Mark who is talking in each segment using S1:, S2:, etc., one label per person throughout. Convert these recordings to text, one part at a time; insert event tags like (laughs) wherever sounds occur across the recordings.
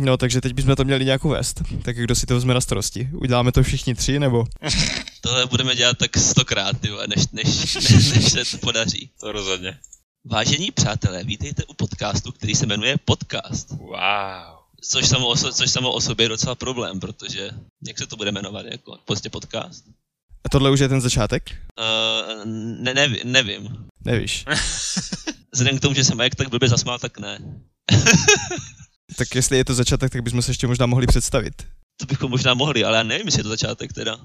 S1: No, takže teď bychom to měli nějak uvést. Tak kdo si to vezme na starosti? Uděláme to všichni tři, nebo? (laughs)
S2: Tohle budeme dělat tak stokrát, tyvo, než, než, než, než se to podaří.
S3: To rozhodně.
S2: Vážení přátelé, vítejte u podcastu, který se jmenuje Podcast.
S3: Wow.
S2: Což samo, o, což samo o sobě je docela problém, protože jak se to bude jmenovat, jako prostě podcast?
S1: A tohle už je ten začátek?
S2: Uh, ne, neví, nevím.
S1: Nevíš. (laughs)
S2: Vzhledem k tomu, že jsem jak tak blbě zasmál, tak ne. (laughs)
S1: tak jestli je to začátek, tak bychom se ještě možná mohli představit.
S2: To bychom možná mohli, ale já nevím, jestli je to začátek teda.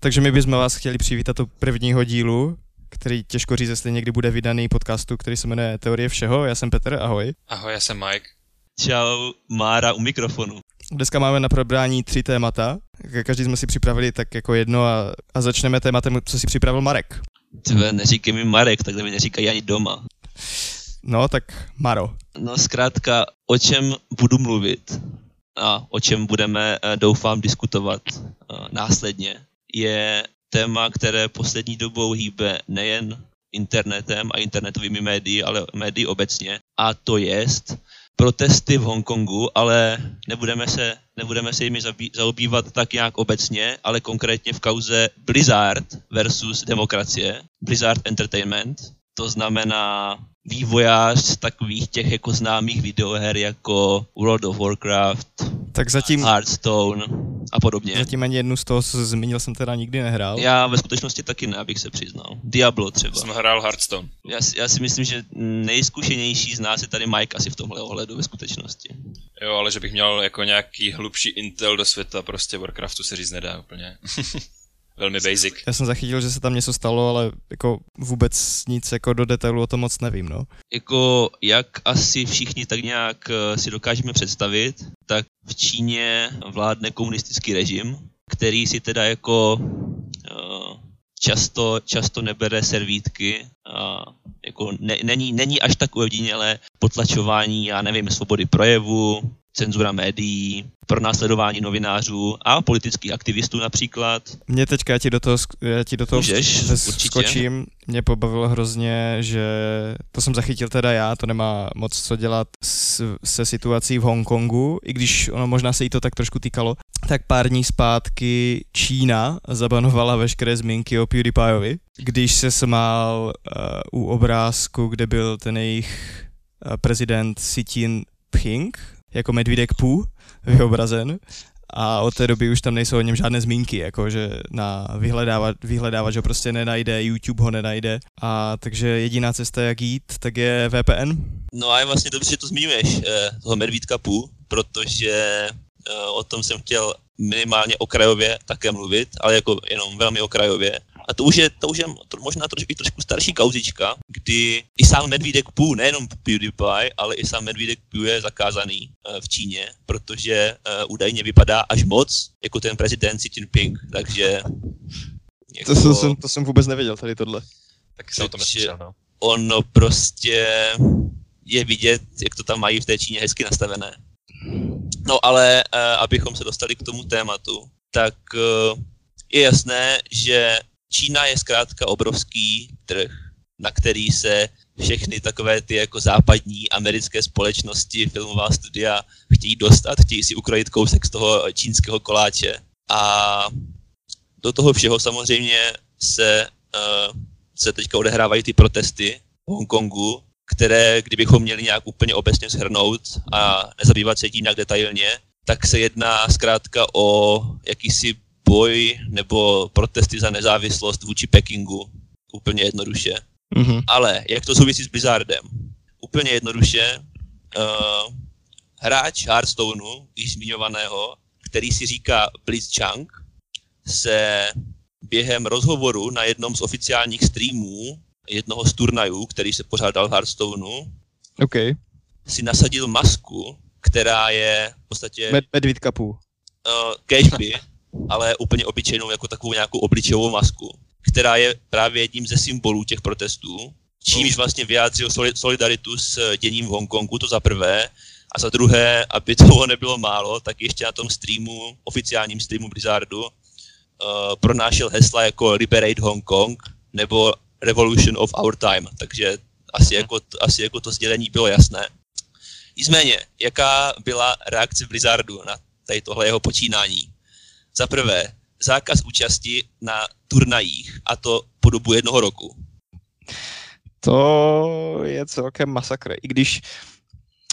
S1: Takže my bychom vás chtěli přivítat u prvního dílu, který těžko říct, jestli někdy bude vydaný podcastu, který se jmenuje Teorie všeho. Já jsem Petr, ahoj.
S3: Ahoj, já jsem Mike.
S2: Čau, Mára u mikrofonu.
S1: Dneska máme na probrání tři témata. Každý jsme si připravili tak jako jedno a, a začneme tématem, co si připravil Marek.
S2: Tve, neříkej mi Marek, takhle mi neříkají ani doma.
S1: No, tak Maro.
S2: No zkrátka, o čem budu mluvit a o čem budeme, eh, doufám, diskutovat eh, následně, je téma, které poslední dobou hýbe nejen internetem a internetovými médii, ale médii obecně, a to jest protesty v Hongkongu, ale nebudeme se, nebudeme se jimi zaobývat tak nějak obecně, ale konkrétně v kauze Blizzard versus demokracie, Blizzard Entertainment, to znamená vývojář takových těch jako známých videoher jako World of Warcraft,
S1: Tak zatím,
S2: Hearthstone a podobně.
S1: zatím ani jednu z toho, co zmínil, jsem teda nikdy nehrál.
S2: Já ve skutečnosti taky ne, abych se přiznal. Diablo třeba.
S3: Jsem hrál Hearthstone.
S2: Já, si- já si myslím, že nejzkušenější z nás je tady Mike asi v tomhle ohledu ve skutečnosti.
S3: Jo, ale že bych měl jako nějaký hlubší intel do světa, prostě Warcraftu se říct nedá úplně. (laughs) Velmi basic.
S1: Já jsem zachytil, že se tam něco stalo, ale jako vůbec nic jako do detailu o tom moc nevím, no.
S2: Jako, jak asi všichni tak nějak eh, si dokážeme představit, tak v Číně vládne komunistický režim, který si teda jako eh, často, často nebere servítky a jako ne, není, není až tak ojedinělé potlačování, já nevím, svobody projevu, cenzura médií, pronásledování novinářů a politických aktivistů například.
S1: Mě teďka, já ti do toho, já ti do toho
S2: Můžeš, určitě.
S1: skočím, mě pobavilo hrozně, že to jsem zachytil teda já, to nemá moc co dělat s, se situací v Hongkongu, i když ono možná se jí to tak trošku týkalo, tak pár dní zpátky Čína zabanovala veškeré zmínky o PewDiePieovi, když se smál uh, u obrázku, kde byl ten jejich uh, prezident Xi Jinping, jako medvídek Pu, vyobrazen a od té doby už tam nejsou o něm žádné zmínky, jako že na vyhledávat, vyhledávač ho prostě nenajde, YouTube ho nenajde a takže jediná cesta, jak jít, tak je VPN.
S2: No a je vlastně dobře, že to zmiňuješ, eh, toho Medvídka Pů, protože eh, o tom jsem chtěl minimálně okrajově také mluvit, ale jako jenom velmi okrajově. A to už je, to už je to možná troš, i trošku starší kauzička, kdy i sám Medvídek Pů, nejenom PewDiePie, ale i sám Medvídek Pů je zakázaný eh, v Číně, protože eh, údajně vypadá až moc jako ten prezident Xi Jinping, takže... Jako,
S1: To, to, jsem, to jsem vůbec nevěděl, tady tohle.
S3: Tak jsem o tom neslyšel, no.
S2: ono prostě je vidět, jak to tam mají v té Číně hezky nastavené. No ale uh, abychom se dostali k tomu tématu, tak je jasné, že Čína je zkrátka obrovský trh, na který se všechny takové ty jako západní americké společnosti, filmová studia chtějí dostat, chtějí si ukrojit kousek z toho čínského koláče. A do toho všeho samozřejmě se, uh, se teďka odehrávají ty protesty v Hongkongu, které, kdybychom měli nějak úplně obecně shrnout a nezabývat se tím nějak detailně, tak se jedná zkrátka o jakýsi boj nebo protesty za nezávislost vůči Pekingu. Úplně jednoduše.
S1: Mhm.
S2: Ale jak to souvisí s Blizzardem? Úplně jednoduše, uh, hráč Hearthstoneu, již zmiňovaného, který si říká Blitzchung, se během rozhovoru na jednom z oficiálních streamů jednoho z turnajů, který se pořádal v Hearthstoneu,
S1: OK.
S2: si nasadil masku, která je v podstatě
S1: Med, medvídka pů.
S2: uh, cashby, (laughs) ale úplně obyčejnou jako takovou nějakou obličejovou masku, která je právě jedním ze symbolů těch protestů, čímž vlastně vyjádřil soli- solidaritu s eh, děním v Hongkongu, to za prvé, A za druhé, aby (laughs) toho nebylo málo, tak ještě na tom streamu, oficiálním streamu Blizzardu, uh, pronášel hesla jako Liberate Hong Kong nebo Revolution of Our Time. Takže asi jako, asi jako to sdělení bylo jasné. Nicméně, jaká byla reakce Blizzardu na tady tohle jeho počínání? Za prvé, zákaz účasti na turnajích, a to po dobu jednoho roku.
S1: To je celkem masakr. I když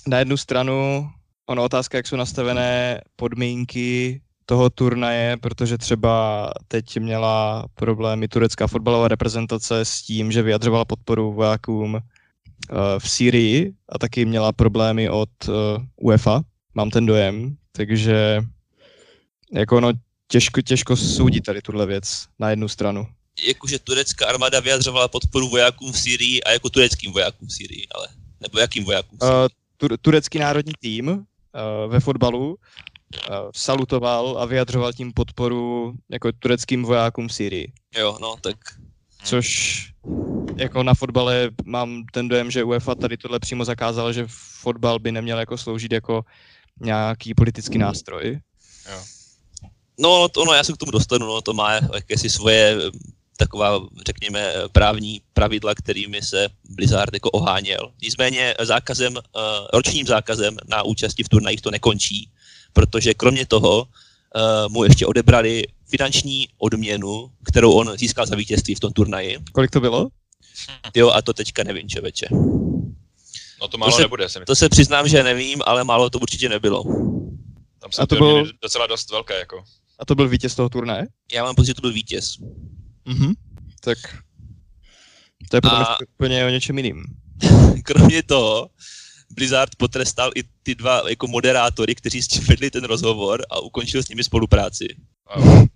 S1: na jednu stranu ono otázka, jak jsou nastavené podmínky toho turnaje, protože třeba teď měla problémy turecká fotbalová reprezentace s tím, že vyjadřovala podporu vojákům uh, v Syrii a taky měla problémy od uh, UEFA, mám ten dojem, takže jako ono těžko, těžko soudit tady tuhle věc na jednu stranu.
S2: Jakože turecká armáda vyjadřovala podporu vojákům v Syrii a jako tureckým vojákům v Syrii, ale nebo jakým vojákům v Syrii? Uh,
S1: tu, turecký národní tým uh, ve fotbalu uh, salutoval a vyjadřoval tím podporu jako tureckým vojákům v Syrii.
S2: Jo, no, tak...
S1: Což jako na fotbale mám ten dojem, že UEFA tady tohle přímo zakázal, že fotbal by neměl jako sloužit jako nějaký politický nástroj. Jo.
S2: No, to, no, já se k tomu dostanu, no, to má jakési svoje taková, řekněme, právní pravidla, kterými se Blizzard jako oháněl. Nicméně zákazem, eh, ročním zákazem na účasti v turnajích to nekončí, protože kromě toho eh, mu ještě odebrali finanční odměnu, kterou on získal za vítězství v tom turnaji.
S1: Kolik to bylo?
S2: Jo, a to teďka nevím, čověče.
S3: No to málo
S2: to se,
S3: nebude.
S2: Se to se přiznám, že nevím, ale málo to určitě nebylo.
S3: Tam se a to bylo docela dost velké, jako.
S1: A to byl vítěz toho turnaje?
S2: Já mám pocit, že to byl vítěz.
S1: Mhm, tak to je potom a... úplně o něčem jiným. (laughs)
S2: Kromě toho, Blizzard potrestal i ty dva jako moderátory, kteří s tím vedli ten rozhovor a ukončil s nimi spolupráci.
S3: Wow.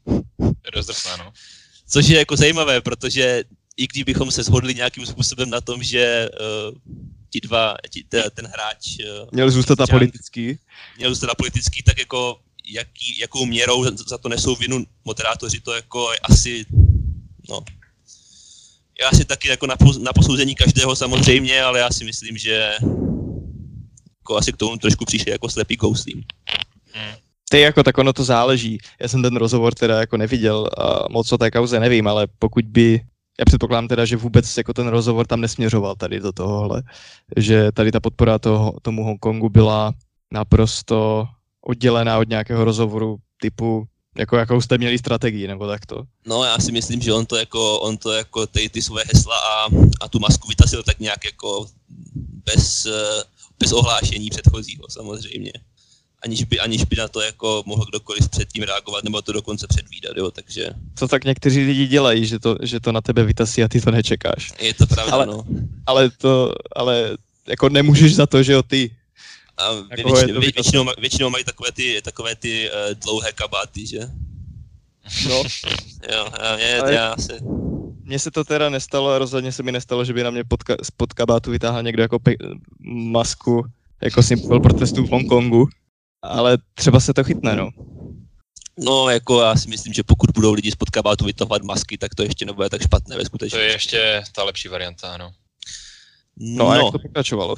S3: No.
S2: Což je jako zajímavé, protože i kdybychom se shodli nějakým způsobem na tom, že uh, ti dva, ti, ten, ten hráč... Uh,
S1: měl zůstat na politický.
S2: Měl zůstat na politický, tak jako jaký, jakou měrou za to nesou vinu moderátoři, to jako je asi, no, já si taky jako na, na posouzení každého samozřejmě, ale já si myslím, že jako asi k tomu trošku přišli jako slepý kouslím.
S1: Hmm. Ty jako tak ono to záleží. Já jsem ten rozhovor teda jako neviděl a moc o té kauze nevím, ale pokud by já předpokládám teda, že vůbec jako ten rozhovor tam nesměřoval tady do tohohle, že tady ta podpora toho, tomu Hongkongu byla naprosto oddělená od nějakého rozhovoru typu jako jakou jste měli strategii, nebo takto?
S2: No já si myslím, že on to jako, on to jako ty, ty svoje hesla a, a tu masku vytasil tak nějak jako bez, bez ohlášení předchozího samozřejmě. Aniž by, aniž by na to jako mohl kdokoliv předtím reagovat, nebo to dokonce předvídat, jo, takže...
S1: To tak někteří lidi dělají, že to, že to na tebe vytasí a ty to nečekáš.
S2: Je to pravda,
S1: ale,
S2: no.
S1: Ale to, ale jako nemůžeš za to, že jo, ty
S2: a vě, většinou, vě, většinou, většinou mají takové ty, takové ty uh, dlouhé kabáty, že?
S1: No.
S2: jo, já, mě, Ale... já se...
S1: Mně se to teda nestalo a rozhodně se mi nestalo, že by na mě pod, ka- spod kabátu vytáhl někdo jako pe- masku, jako symbol protestů v Hongkongu. Ale třeba se to chytne, no.
S2: No, jako já si myslím, že pokud budou lidi spod kabátu vytahovat masky, tak to ještě nebude tak špatné ve skutečnosti.
S3: To je ještě ta lepší varianta, ano.
S1: No, no a jak to pokračovalo?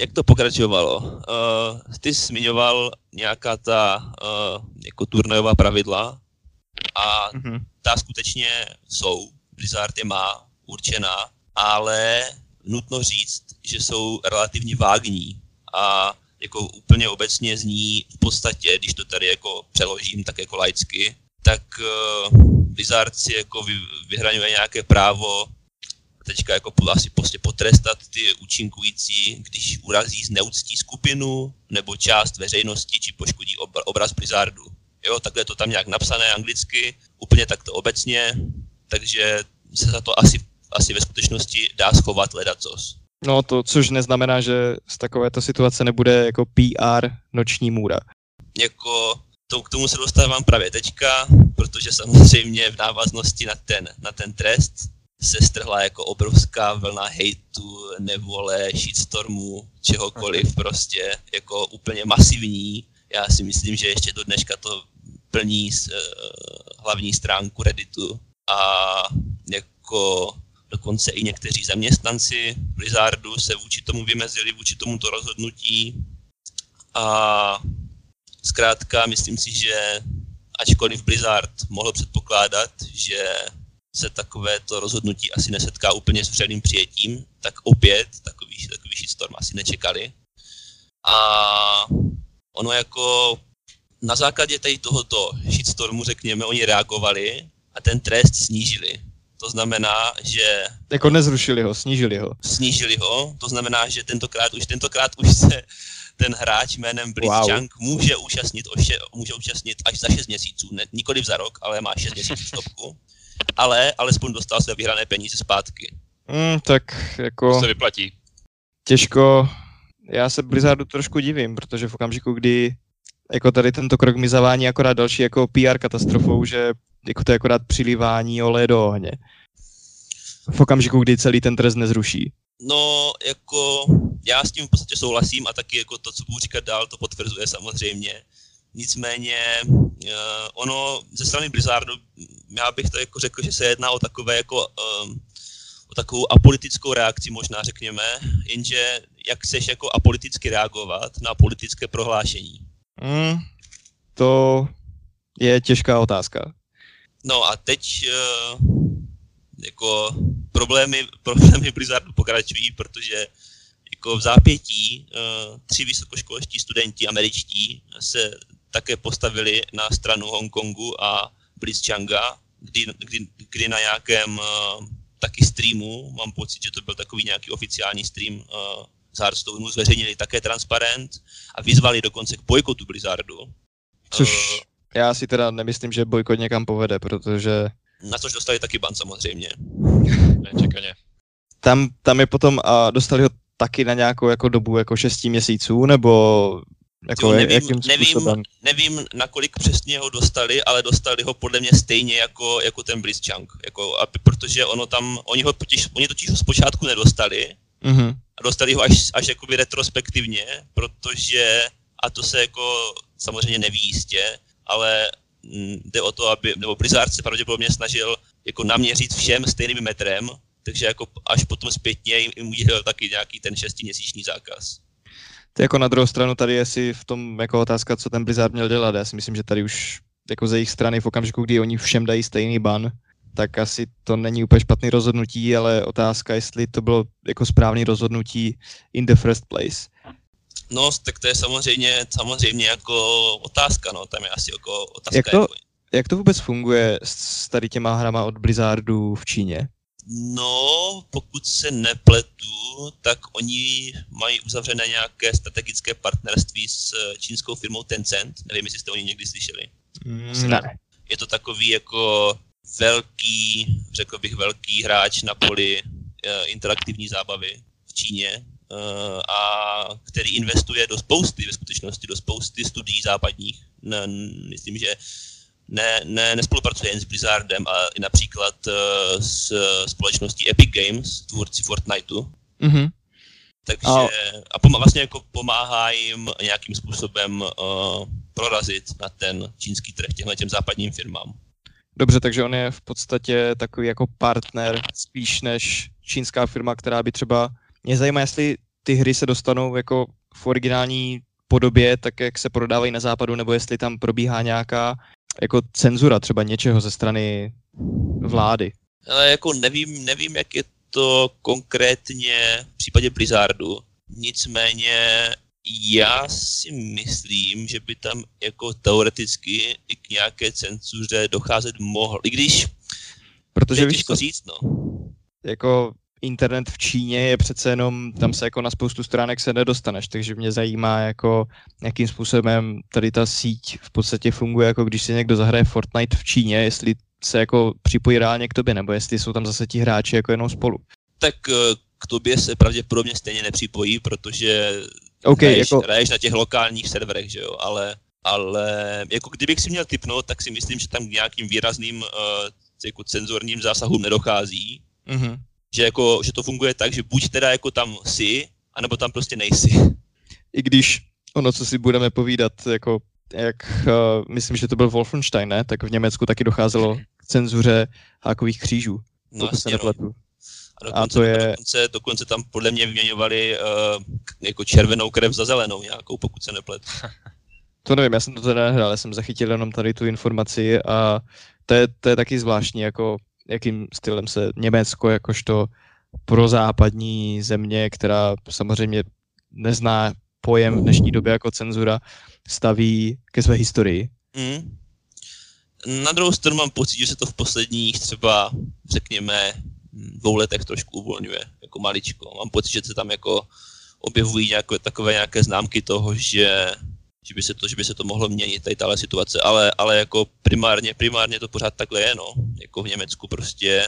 S2: Jak to pokračovalo? Uh, ty jsi zmiňoval nějaká ta uh, jako turnajová pravidla a mm-hmm. ta skutečně jsou. Blizzard je má určená, ale nutno říct, že jsou relativně vágní a jako úplně obecně zní v podstatě, když to tady jako přeložím tak jako laicky, tak uh, Blizzard si jako vy, vyhraňuje nějaké právo teďka jako asi prostě potrestat ty účinkující, když urazí zneuctí skupinu nebo část veřejnosti, či poškodí obraz Blizzardu. Jo, takhle je to tam nějak napsané anglicky, úplně takto obecně, takže se za to asi, asi ve skutečnosti dá schovat ledacos.
S1: No to, což neznamená, že z takovéto situace nebude jako PR noční můra.
S2: Jako to, k tomu se dostávám právě teďka, protože samozřejmě v návaznosti na ten, na ten trest se strhla jako obrovská vlna hejtu, nevole, shitstormu, čehokoliv okay. prostě, jako úplně masivní. Já si myslím, že ještě do dneška to plní s, uh, hlavní stránku Redditu a jako dokonce i někteří zaměstnanci Blizzardu se vůči tomu vymezili, vůči tomuto rozhodnutí A zkrátka myslím si, že ačkoliv Blizzard mohl předpokládat, že se takovéto rozhodnutí asi nesetká úplně s vřelým přijetím, tak opět takový, takový shitstorm asi nečekali. A ono jako na základě tady tohoto shitstormu, řekněme, oni reagovali a ten trest snížili. To znamená, že...
S1: Jako nezrušili ho, snížili ho.
S2: Snížili ho, to znamená, že tentokrát už, tentokrát už se ten hráč jménem Blitzchung wow. může účastnit, může účastnit až za 6 měsíců, ne, nikoliv za rok, ale má 6 měsíců stopku. Ale alespoň dostal své vyhrané peníze zpátky.
S1: Mm, tak jako...
S3: To se vyplatí.
S1: Těžko, já se Blizzardu trošku divím, protože v okamžiku, kdy jako tady tento krok mi zavání akorát další jako PR katastrofou, že jako to je akorát přilívání oleje do ohně. V okamžiku, kdy celý ten trest nezruší.
S2: No, jako já s tím v podstatě souhlasím a taky jako to, co budu říkat dál, to potvrzuje samozřejmě. Nicméně uh, ono ze strany Blizzardu, já bych to jako řekl, že se jedná o takové jako um, o takovou apolitickou reakci možná řekněme, jenže jak chceš jako apoliticky reagovat na politické prohlášení?
S1: Mm, to je těžká otázka.
S2: No a teď uh, jako problémy, (laughs) problémy Blizzardu pokračují, protože jako v zápětí uh, tři vysokoškolští studenti američtí se také postavili na stranu Hongkongu a Blitzchanga, kdy, kdy, kdy na nějakém uh, taky streamu, mám pocit, že to byl takový nějaký oficiální stream uh, z Hearthstoneu, zveřejnili také transparent a vyzvali dokonce k bojkotu Blizzardu.
S1: Což uh, já si teda nemyslím, že bojkot někam povede, protože...
S2: Na což dostali taky ban samozřejmě.
S3: Nečekaně.
S1: Tam, tam je potom, a dostali ho taky na nějakou jako dobu, jako šesti měsíců, nebo jako
S2: jo, nevím, jakým nevím, nevím, nakolik přesně ho dostali, ale dostali ho podle mě stejně jako, jako ten Blitzchung. Jako, aby, protože ono tam, oni ho totiž, oni totiž ho zpočátku nedostali, mm-hmm. a dostali ho až, až jakoby retrospektivně, protože, a to se jako samozřejmě neví jistě, ale jde o to, aby, nebo Blizzard se pravděpodobně snažil jako naměřit všem stejným metrem, takže jako až potom zpětně jim udělal taky nějaký ten šestiměsíční zákaz.
S1: Jako na druhou stranu tady je si v tom jako otázka, co ten Blizzard měl dělat. Já si myslím, že tady už jako ze jejich strany v okamžiku, kdy oni všem dají stejný ban, tak asi to není úplně špatný rozhodnutí, ale otázka, jestli to bylo jako správný rozhodnutí in the first place.
S2: No, tak to je samozřejmě, samozřejmě jako otázka, no, tam je asi jako otázka.
S1: Jak to, jako... jak to vůbec funguje s tady těma hrama od Blizzardu v Číně?
S2: No, pokud se nepletu, tak oni mají uzavřené nějaké strategické partnerství s čínskou firmou Tencent. Nevím, jestli jste o ní někdy slyšeli.
S1: Mm, ne.
S2: Je to takový jako velký, řekl bych, velký hráč na poli uh, interaktivní zábavy v Číně uh, a který investuje do spousty, ve skutečnosti do spousty studií západních. Myslím, že ne, ne, nespolupracuje jen s Blizzardem, ale i například uh, s společností Epic Games, tvůrci Fortniteu. Mm-hmm. Takže a, a pom- vlastně jako pomáhá jim nějakým způsobem uh, prorazit na ten čínský trh těmhle těm západním firmám.
S1: Dobře, takže on je v podstatě takový jako partner spíš než čínská firma, která by třeba... Mě zajímá, jestli ty hry se dostanou jako v originální podobě, tak jak se prodávají na západu, nebo jestli tam probíhá nějaká jako cenzura třeba něčeho ze strany vlády.
S2: Ale jako nevím, nevím, jak je to konkrétně v případě Blizzardu. Nicméně já si myslím, že by tam jako teoreticky i k nějaké cenzuře docházet mohl. I když
S1: Protože
S2: víš to říct, no.
S1: Jako internet v Číně je přece jenom, tam se jako na spoustu stránek se nedostaneš, takže mě zajímá jako jakým způsobem tady ta síť v podstatě funguje, jako když si někdo zahraje Fortnite v Číně, jestli se jako připojí reálně k tobě, nebo jestli jsou tam zase ti hráči jako jenom spolu.
S2: Tak eh, k tobě se pravděpodobně stejně nepřipojí, protože
S1: okay,
S2: hraješ,
S1: jako...
S2: hraješ na těch lokálních serverech, že jo, ale, ale jako kdybych si měl typnout, tak si myslím, že tam k nějakým výrazným uh, jako cenzorním zásahům nedochází. Mm-hmm že, jako, že to funguje tak, že buď teda jako tam jsi, anebo tam prostě nejsi.
S1: I když ono, co si budeme povídat, jako jak uh, myslím, že to byl Wolfenstein, ne? Tak v Německu taky docházelo k cenzuře hákových křížů.
S2: No jasně, no. A, dokonce, a to je... dokonce, dokonce tam podle mě vyměňovali uh, jako červenou krev za zelenou nějakou, pokud se neplet. (laughs)
S1: To nevím, já jsem to teda nehrál, já jsem zachytil jenom tady tu informaci a to je, to je taky zvláštní, jako jakým stylem se Německo jakožto prozápadní země, která samozřejmě nezná pojem v dnešní době jako cenzura, staví ke své historii. Mm.
S2: Na druhou stranu mám pocit, že se to v posledních třeba, řekněme, dvou letech trošku uvolňuje, jako maličko. Mám pocit, že se tam jako objevují nějaké, takové nějaké známky toho, že, že, by se to, že by se to mohlo měnit, tady tahle situace, ale, ale jako primárně, primárně to pořád takhle je, no. Jako v Německu prostě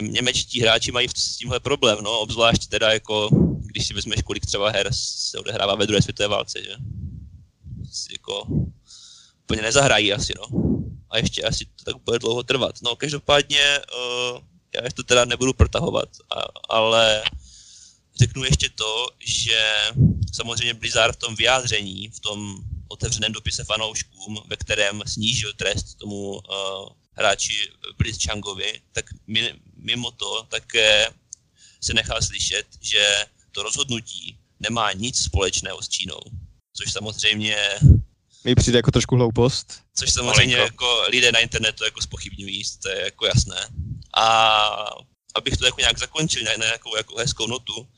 S2: němečtí hráči mají s tímhle problém, no, obzvlášť teda jako, když si vezmeš, kolik třeba her se odehrává ve druhé světové válce, že? Jako, úplně nezahrají asi, no. A ještě asi to tak bude dlouho trvat. No, každopádně, uh, já to teda nebudu protahovat, a, ale řeknu ještě to, že samozřejmě Blizzard v tom vyjádření, v tom otevřeném dopise fanouškům, ve kterém snížil trest tomu uh, hráči Blitzchangovi, tak mimo to také se nechal slyšet, že to rozhodnutí nemá nic společného s Čínou. Což samozřejmě...
S1: Mi přijde jako trošku hloupost.
S2: Což samozřejmě Malinko. jako lidé na internetu jako spochybňují, to je jako jasné. A abych to jako nějak zakončil na nějakou jako hezkou notu,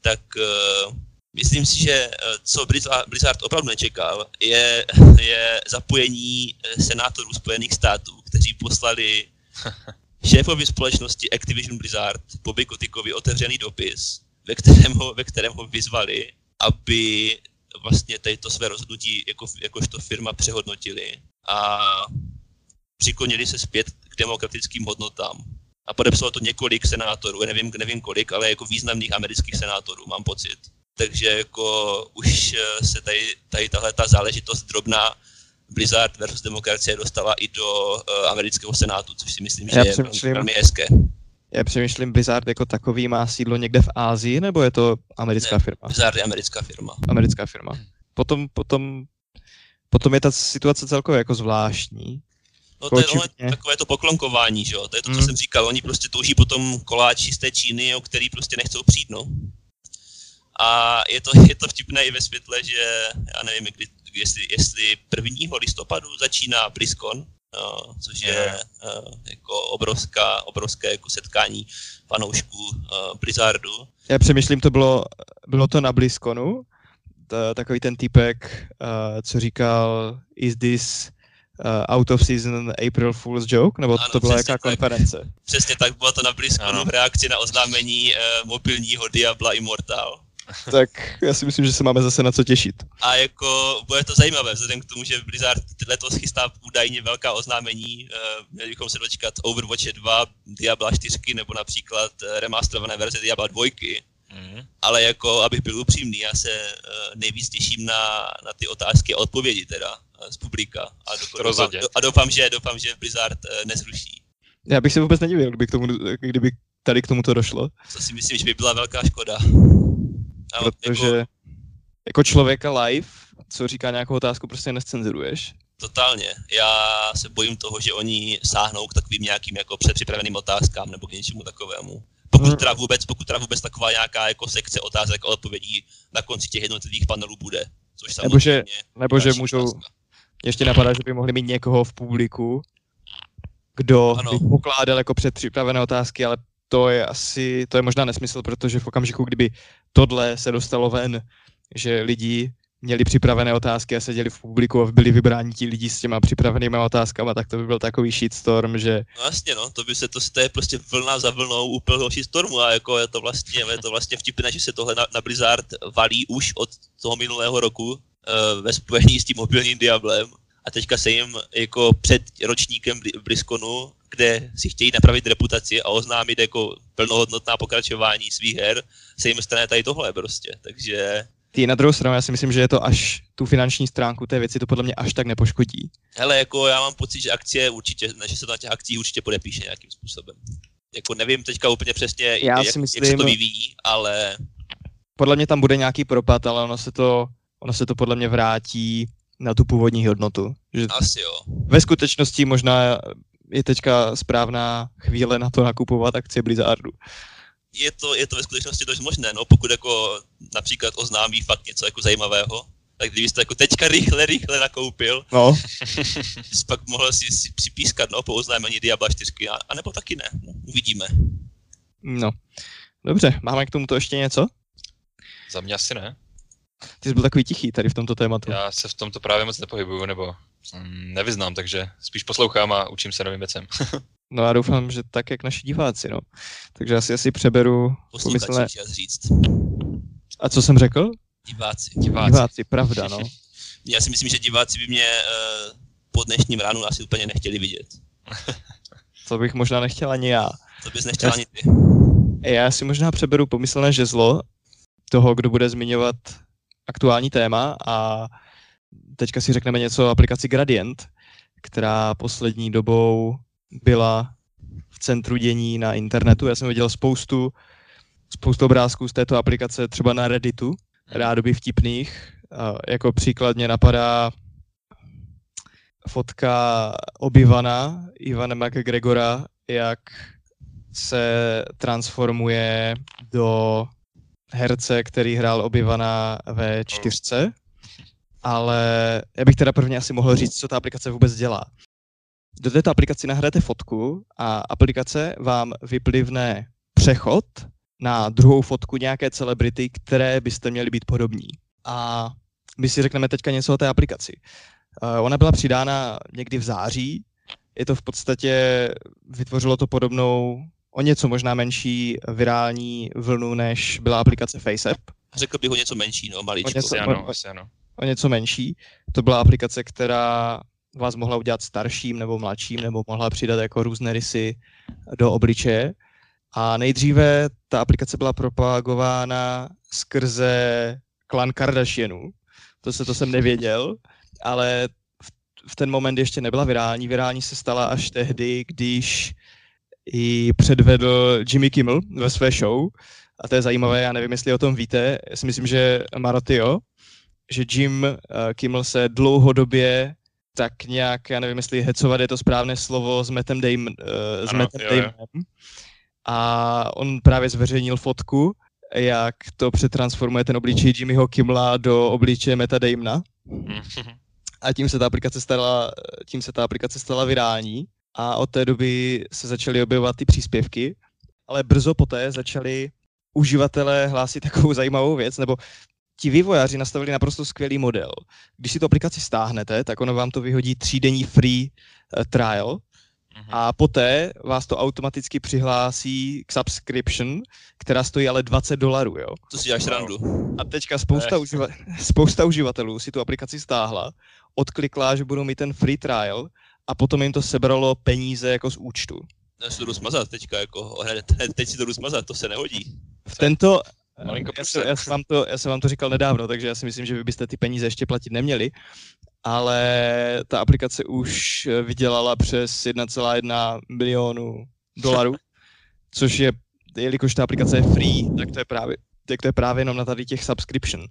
S2: tak uh, myslím si, že uh, co Blizzard opravdu nečekal, je, je zapojení eh, senátorů Spojených států, kteří poslali (laughs) šéfovi společnosti Activision Blizzard Bobby Koticovi otevřený dopis, ve kterém ho, ve kterém ho vyzvali, aby vlastně tady to své rozhodnutí jako, jakožto firma přehodnotili a přiklonili se zpět k demokratickým hodnotám. A podepsalo to několik senátorů, nevím, nevím kolik, ale jako významných amerických senátorů, mám pocit. Takže jako už se tady, tady tahle ta záležitost drobná Blizzard versus demokracie dostala i do uh, amerického senátu, což si myslím, že je velmi hezké.
S1: Já přemýšlím, Blizzard jako takový má sídlo někde v Ázii, nebo je to americká ne, firma?
S2: Blizzard je americká firma.
S1: Americká firma. Potom, potom, potom je ta situace celkově jako zvláštní.
S2: No to je takové to poklonkování, že jo, to je to, co mm. jsem říkal, oni prostě touží potom koláči z té Číny, o který prostě nechcou přijít, no. A je to, je to vtipné i ve světle, že já nevím, kdy jestli, jestli 1. listopadu začíná BlizzCon, uh, což je uh, jako obrovská, obrovské jako setkání fanoušků uh, Blizzardu.
S1: Já přemýšlím, to bylo, bylo to na BlizzConu, takový ten typek, uh, co říkal, is this uh, out of season April Fool's joke, nebo ano, to byla jaká tak. konference?
S2: Přesně tak, bylo to na BlizzConu v reakci na oznámení uh, mobilního Diabla Immortal. (laughs)
S1: tak já si myslím, že se máme zase na co těšit.
S2: A jako bude to zajímavé, vzhledem k tomu, že Blizzard letos chystá údajně velká oznámení, uh, měli bychom se dočkat Overwatch 2, Diabla 4 nebo například uh, remasterované verze Diabla 2. Mm. Ale jako, abych byl upřímný, já se uh, nejvíc těším na, na ty otázky a odpovědi teda z publika. A, do, doufám, do, a doufám, že, doufám, že Blizzard uh, nezruší.
S1: Já bych se vůbec nedivil, kdyby, k tomu, kdyby tady k tomuto došlo.
S2: To si myslím, že by byla velká škoda.
S1: Protože jako, jako člověka live, co říká nějakou otázku, prostě nescenzuruješ.
S2: Totálně. Já se bojím toho, že oni sáhnou k takovým nějakým jako předpřipraveným otázkám nebo k něčemu takovému. Pokud hmm. teda vůbec, pokud teda vůbec taková nějaká jako sekce otázek a odpovědí na konci těch jednotlivých panelů bude. Což
S1: nebo že, nebo že můžou, otázka. Ještě napadá, že by mohli mít někoho v publiku, kdo ano. by pokládal jako předpřipravené otázky, ale to je asi, to je možná nesmysl, protože v okamžiku, kdyby tohle se dostalo ven, že lidi měli připravené otázky a seděli v publiku a byli vybráni ti lidi s těma připravenými otázkama, tak to by byl takový shitstorm, že...
S2: No jasně, no, to by se, to, to je prostě vlna za vlnou úplného shitstormu a jako je to vlastně, je to vlastně vtipné, že se tohle na, na Blizzard valí už od toho minulého roku ve spojení s tím mobilním Diablem a teďka se jim jako před ročníkem BlizzConu kde si chtějí napravit reputaci a oznámit jako plnohodnotná pokračování svých her, se jim stane tady tohle prostě, takže...
S1: Ty na druhou stranu, já si myslím, že je to až tu finanční stránku té věci, to podle mě až tak nepoškodí.
S2: Hele, jako já mám pocit, že akcie určitě, že se to na těch akcích určitě podepíše nějakým způsobem. Jako nevím teďka úplně přesně, já jak, si myslím, jak se to vyvíjí, ale...
S1: Podle mě tam bude nějaký propad, ale ono se to, ono se to podle mě vrátí na tu původní hodnotu.
S2: Že Asi jo.
S1: Ve skutečnosti možná je teďka správná chvíle na to nakupovat akcie Blizzardu.
S2: je to, je to ve skutečnosti dost možné, no, pokud jako například oznámí fakt něco jako zajímavého, tak kdybyste jako teďka rychle, rychle nakoupil,
S1: No, (laughs)
S2: jsi pak mohl si, si připískat, no, po oznámení Diabla 4, a, a nebo taky ne, no, uvidíme.
S1: no. Dobře, máme k tomuto ještě něco?
S3: Za mě asi ne.
S1: Ty jsi byl takový tichý tady v tomto tématu.
S3: Já se v tomto právě moc nepohybuju, nebo mm, nevyznám, takže spíš poslouchám a učím se novým věcem. (laughs)
S1: No já doufám, že tak, jak naši diváci, no. Takže asi asi přeberu pomyslné...
S2: Říct.
S1: A co jsem řekl?
S2: Diváci.
S3: Diváci.
S1: Diváci, pravda, no. (laughs)
S2: Já si myslím, že diváci by mě uh, po dnešním ránu asi úplně nechtěli vidět. (laughs)
S1: To bych možná nechtěl ani já.
S2: To bys nechtěl
S1: Jas-
S2: ani ty.
S1: Já si možná přeberu pomyslné žezlo toho, kdo bude zmiňovat aktuální téma a teďka si řekneme něco o aplikaci Gradient, která poslední dobou byla v centru dění na internetu. Já jsem viděl spoustu, spoustu obrázků z této aplikace třeba na Redditu, rádoby vtipných. Jako příklad mě napadá fotka Obi-Wana, Ivana McGregora, jak se transformuje do herce, který hrál Obi-Wana ve čtyřce, ale já bych teda prvně asi mohl říct, co ta aplikace vůbec dělá. Do této aplikaci nahrajete fotku a aplikace vám vyplivne přechod na druhou fotku nějaké celebrity, které byste měli být podobní. A my si řekneme teďka něco o té aplikaci. Eh, Ona byla přidána někdy v září, je to v podstatě, vytvořilo to podobnou, o něco možná menší virální vlnu, než byla aplikace FaceApp.
S2: Řekl bych o něco menší, no, maličko.
S1: něco-
S3: Asi ano, asi ano.
S1: o něco menší. To byla aplikace, která vás mohla udělat starším nebo mladším, nebo mohla přidat jako různé rysy do obličeje. A nejdříve ta aplikace byla propagována skrze klan Kardashianů. To se to jsem nevěděl, ale v, v ten moment ještě nebyla virální. Virální se stala až tehdy, když ji předvedl Jimmy Kimmel ve své show. A to je zajímavé, já nevím, jestli o tom víte. Já si myslím, že Maroty, jo, že Jim uh, Kimmel se dlouhodobě tak nějak, já nevím, jestli hecovat je to správné slovo, s Mattem, Damon, uh, s
S3: Ano,
S1: Mattem
S3: jo, jo.
S1: Damonem. A on právě zveřejnil fotku, jak to přetransformuje ten obličej Jimmyho Kimmela do obličeje Meta Damona.
S3: Mhm.
S1: A tím se ta aplikace stala, tím se ta aplikace stala virální a od té doby se začaly objevovat ty příspěvky, ale brzo poté začali uživatelé hlásit takovou zajímavou věc, nebo ti vývojáři nastavili naprosto skvělý model. Když si tu aplikaci stáhnete, tak ono vám to vyhodí třídenní free eh, trial
S3: Mhm.
S1: a poté vás to automaticky přihlásí k subscription, která stojí ale 20 dolarů, jo.
S2: To si děláš randu.
S1: A teďka spousta,
S3: Eh.
S1: uživa- (laughs) spousta uživatelů si tu aplikaci stáhla, odklikla, že budou mít ten free trial a potom jim to sebralo peníze jako z účtu.
S2: Já si to jdu smazat teďka, jako, (laughs) teď si to jdu smazat, to se nehodí.
S1: V tento,
S3: Malinko
S1: já, jsem, já, jsem vám to, já jsem vám to říkal nedávno, takže já si myslím, že vy byste ty peníze ještě platit neměli, ale ta aplikace už vydělala přes 1,1 milionu dolarů, (laughs) což je, jelikož ta aplikace je free, tak to je právě, tak to je právě jenom na tady těch subscription.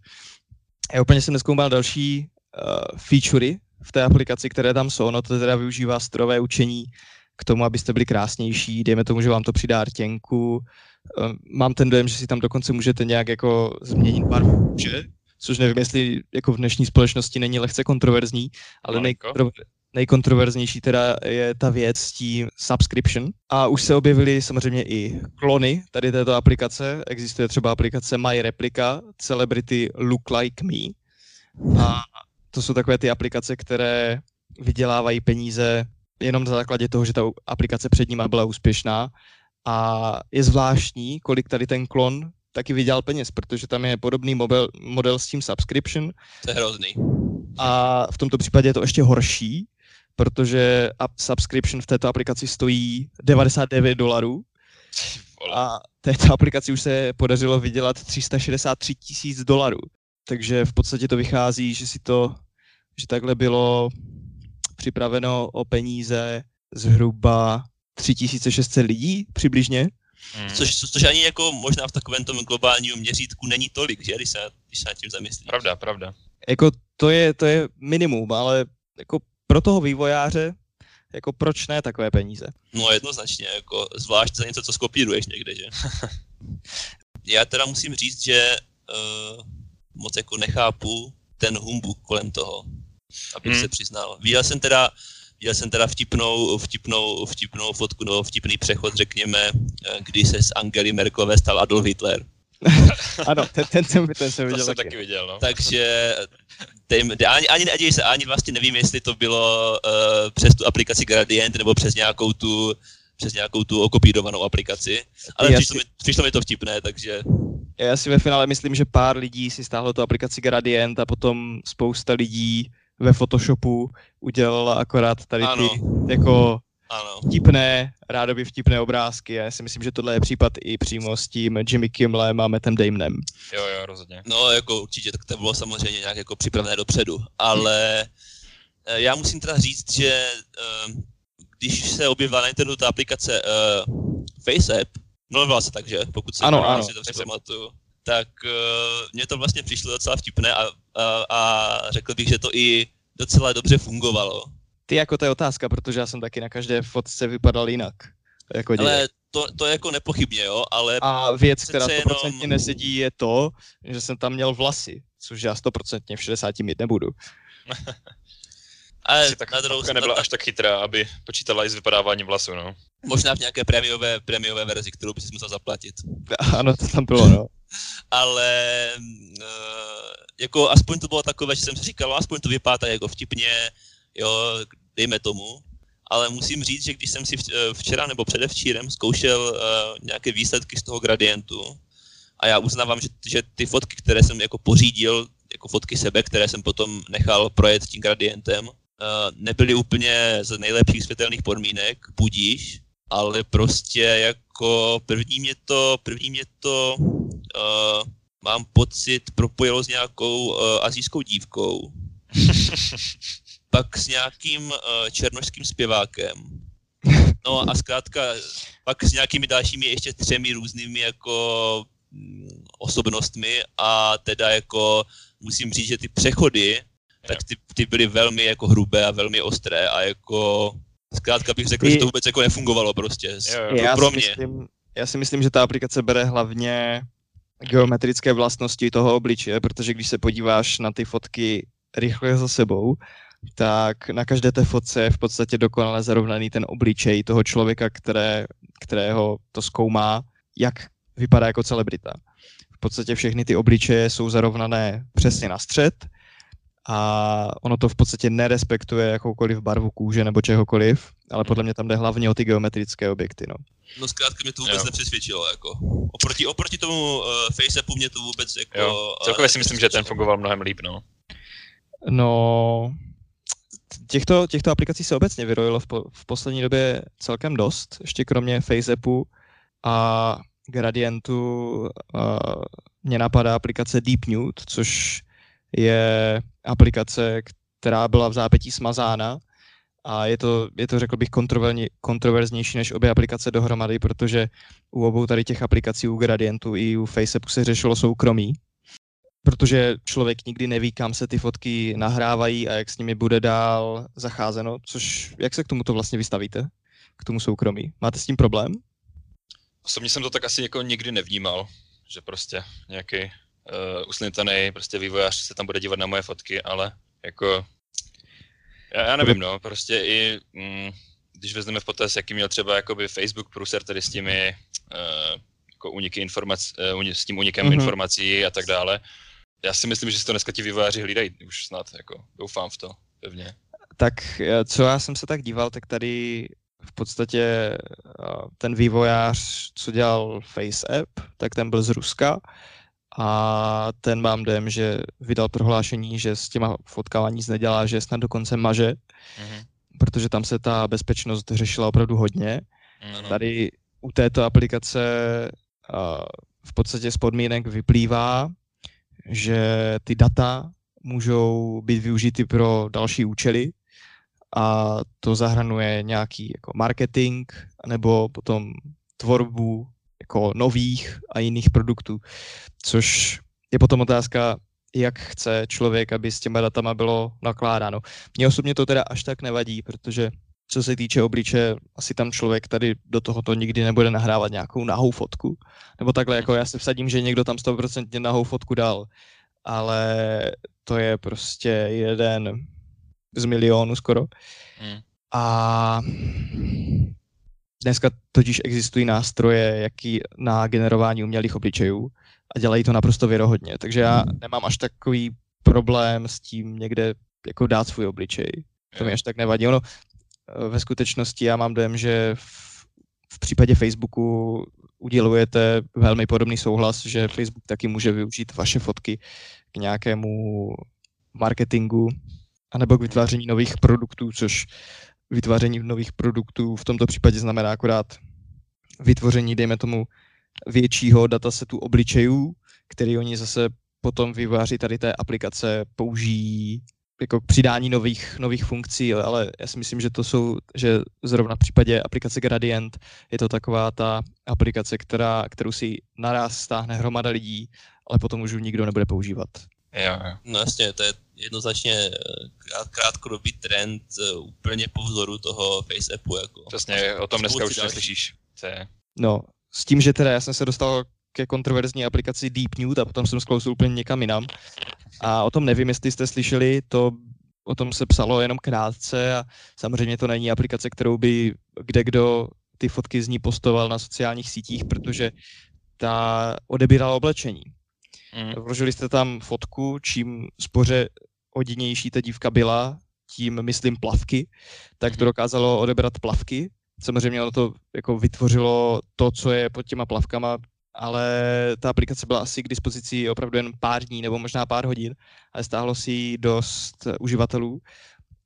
S1: Já úplně jsem neskoumal další uh, featurey v té aplikaci, které tam jsou. No to teda využívá strojové učení k tomu, abyste byli krásnější. Dejme tomu, že vám to přidá rtěnku. Uh, mám ten dojem, že si tam dokonce můžete nějak jako změnit barvu kůže, což nevím, jestli jako v dnešní společnosti není lehce kontroverzní, ale nejkontrover, nejkontroverznější teda je ta věc s tím subscription. A už se objevily samozřejmě i klony tady této aplikace. Existuje třeba aplikace My Replica, Celebrity Look Like Me. A to jsou takové ty aplikace, které vydělávají peníze jenom na základě toho, že ta aplikace před nima byla úspěšná. A je zvláštní, kolik tady ten klon taky vydělal peněz, protože tam je podobný model, model s tím subscription,
S2: To je hrozný.
S1: a v tomto případě je to ještě horší, protože subscription v této aplikaci stojí 99 dolarů a této aplikaci už se podařilo vydělat 363 tisíc dolarů. Takže v podstatě to vychází, že si to, že takhle bylo připraveno o peníze zhruba 3600 lidí přibližně.
S3: Mm.
S2: Což, co, což ani jako možná v takovém tom globálním měřítku není tolik, že, když se, když se nad tím zamyslíš.
S3: Pravda, pravda.
S1: Jako to je, to je minimum, ale jako pro toho vývojáře, jako proč ne takové peníze?
S2: No jednoznačně, jako zvlášť za něco, co skopíruješ někde, že? (laughs) Já teda musím říct, že uh, moc jako nechápu ten humbuk kolem toho, abych hmm. se přiznal. Viděl jsem teda Viděl jsem teda vtipnou, vtipnou, vtipnou fotku, no, vtipný přechod, řekněme, eh, kdy se z Angely Merkelové stal Adolf Hitler. (laughs)
S1: ano, ten, ten, ten, ten jsem
S3: viděl
S1: to
S3: jsem taky. taky viděl, no.
S2: Takže tým, ani, ani, ani, se, ani vlastně nevím, jestli to bylo uh, přes tu aplikaci Gradient nebo přes nějakou tu přes nějakou tu okopírovanou aplikaci, ale přišlo, si... mi, přišlo mi to vtipné, takže...
S1: Já si ve finále myslím, že pár lidí si stáhlo tu aplikaci Gradient a potom spousta lidí ve Photoshopu udělala akorát tady ano. ty jako ano. vtipné, rádoby vtipné obrázky. Já si myslím, že tohle je případ i přímo s tím Jimmy Kimlem a Mattem Damonem.
S3: Jo, jo, rozhodně.
S2: No, jako určitě, tak to bylo samozřejmě nějak jako připravené dopředu, ale hmm. já musím teda říct, že uh, když se objevila na internetu ta aplikace uh, FaceApp, mluvila se tak, že? Pokud se
S1: ano, ano.
S2: si to pamatuju, tak uh, mně to vlastně přišlo docela vtipné a, a, a řekl bych, že to i docela dobře fungovalo.
S1: Ty jako to je otázka, protože já jsem taky na každé fotce vypadal jinak. Jako
S2: ale to, to je jako nepochybně, jo, ale...
S1: A věc, která stoprocentně jenom... nesedí, je to, že jsem tam měl vlasy, což já stoprocentně v 60 mít nebudu. (laughs)
S3: Ale tak na druhou nebyla až tak chytrá, aby počítala i s vypadáváním vlasů, no.
S2: Možná v nějaké prémiové, prémiové verzi, kterou by si musel zaplatit. (laughs)
S1: Ano, to tam bylo, no. (laughs)
S2: Ale uh, jako aspoň to bylo takové, že jsem si říkal, aspoň to vypadá jako vtipně, jo, dejme tomu. Ale musím říct, že když jsem si eh, včera nebo předevčírem zkoušel uh, nějaké výsledky z toho gradientu, a já uznávám, že, že ty fotky, které jsem jako pořídil, jako fotky sebe, které jsem potom nechal projet tím gradientem, nebyly úplně z nejlepších světelných podmínek, budíš, ale prostě jako první mě to, první mě to uh, mám pocit propojilo s nějakou uh, azijskou dívkou, (laughs) pak s nějakým uh, černožským zpěvákem, no a zkrátka pak s nějakými dalšími ještě třemi různými jako mm, osobnostmi a teda jako musím říct, že ty přechody tak ty, ty byly velmi jako hrubé a velmi ostré a jako zkrátka bych řekl, že to vůbec jako nefungovalo prostě. Jo, jo.
S1: Já
S2: pro
S1: mě. Myslím, já si myslím, že ta aplikace bere hlavně geometrické vlastnosti toho obličeje, protože když se podíváš na ty fotky rychle za sebou, tak na každé té fotce je v podstatě dokonale zarovnaný ten obličej toho člověka, které, kterého to zkoumá, jak vypadá jako celebrita. V podstatě všechny ty obličeje jsou zarovnané přesně na střed, a ono to v podstatě nerespektuje jakoukoliv barvu kůže nebo čehokoliv, ale podle mě tam jde hlavně o ty geometrické objekty, no.
S2: No zkrátka mě to vůbec jo. nepřesvědčilo, jako. Oproti, oproti tomu uh, FaceAppu mě to vůbec jako...
S3: Jo. Celkově si myslím, že ten fungoval mnohem líp, no.
S1: No, těchto, těchto aplikací se obecně vyrojilo v, po, v poslední době celkem dost, ještě kromě FaceAppu a Gradientu uh, mě napadá aplikace Deep Nude, což je aplikace, která byla v zápětí smazána a je to, je to řekl bych, kontroverznější než obě aplikace dohromady, protože u obou tady těch aplikací, u Gradientu i u Faceappu se řešilo soukromí, protože člověk nikdy neví, kam se ty fotky nahrávají a jak s nimi bude dál zacházeno, což jak se k tomuto vlastně vystavíte, k tomu soukromí? Máte s tím problém?
S3: Osobně jsem to tak asi jako nikdy nevnímal, že prostě nějaký uh, uslintaný prostě vývojář se tam bude dívat na moje fotky, ale jako já, já nevím, no, prostě i mm, když vezmeme v potaz, jaký měl třeba jakoby Facebook průser tady s těmi uh, jako uniky informací, uh, s tím unikem mm-hmm. informací a tak dále, já si myslím, že si to dneska ti vývojáři hlídají už snad, jako doufám v to pevně.
S1: Tak co já jsem se tak díval, tak tady v podstatě ten vývojář, co dělal FaceApp, tak ten byl z Ruska a ten mám dojem, že vydal prohlášení, že s těma fotkama nic nedělá, že snad dokonce maže, mm-hmm. protože tam se ta bezpečnost řešila opravdu hodně. Mm-hmm. Tady u této aplikace uh, v podstatě z podmínek vyplývá, že ty data můžou být využity pro další účely a to zahrnuje nějaký jako marketing nebo potom tvorbu jako nových a jiných produktů, což je potom otázka, jak chce člověk, aby s těma datama bylo nakládáno. Mně osobně to teda až tak nevadí, protože co se týče obliče, asi tam člověk tady do tohoto nikdy nebude nahrávat nějakou nahou fotku. Nebo takhle, jako já se vsadím, že někdo tam 100% nahou fotku dal, ale to je prostě jeden z milionu skoro. Hmm. A dneska totiž existují nástroje, jaký na generování umělých obličejů a dělají to naprosto věrohodně. Takže já nemám až takový problém s tím někde jako dát svůj obličej. To mi až tak nevadí. Ono eh, ve skutečnosti já mám dojem, že v, v případě Facebooku udělujete velmi podobný souhlas, že Facebook taky může využít vaše fotky k nějakému marketingu anebo k vytváření nových produktů, což vytváření nových produktů v tomto případě znamená akorát vytvoření, dejme tomu, většího datasetu obličejů, který oni zase potom vývojáři tady té aplikace použijí jako k přidání nových, nových funkcí, ale já si myslím, že to jsou, že zrovna v případě aplikace Gradient je to taková ta aplikace, která, kterou si naraz stáhne hromada lidí, ale potom už nikdo nebude používat.
S3: Jo, jo.
S2: No jasně, to je jednoznačně eh, krát, krátkodobý trend eh, úplně po vzoru toho FaceAppu. Jako.
S3: Přesně, o tom dneska už neslyšíš.
S1: No, s tím, že teda já jsem se dostal ke kontroverzní aplikaci Deep Nude a potom jsem sklousil úplně někam jinam. A o tom nevím, jestli jste slyšeli, to o tom se psalo jenom krátce a samozřejmě to není aplikace, kterou by kde kdo ty fotky z ní postoval na sociálních sítích, protože ta odebírala oblečení. Mm. Vložili jste tam fotku, čím spoře hodinější ta dívka byla, tím myslím plavky, tak to mhm. dokázalo odebrat plavky. Samozřejmě ono to jako vytvořilo to, co je pod těma plavkama, ale ta aplikace byla asi k dispozici opravdu jen pár dní nebo možná pár hodin, ale stáhlo si ji dost uživatelů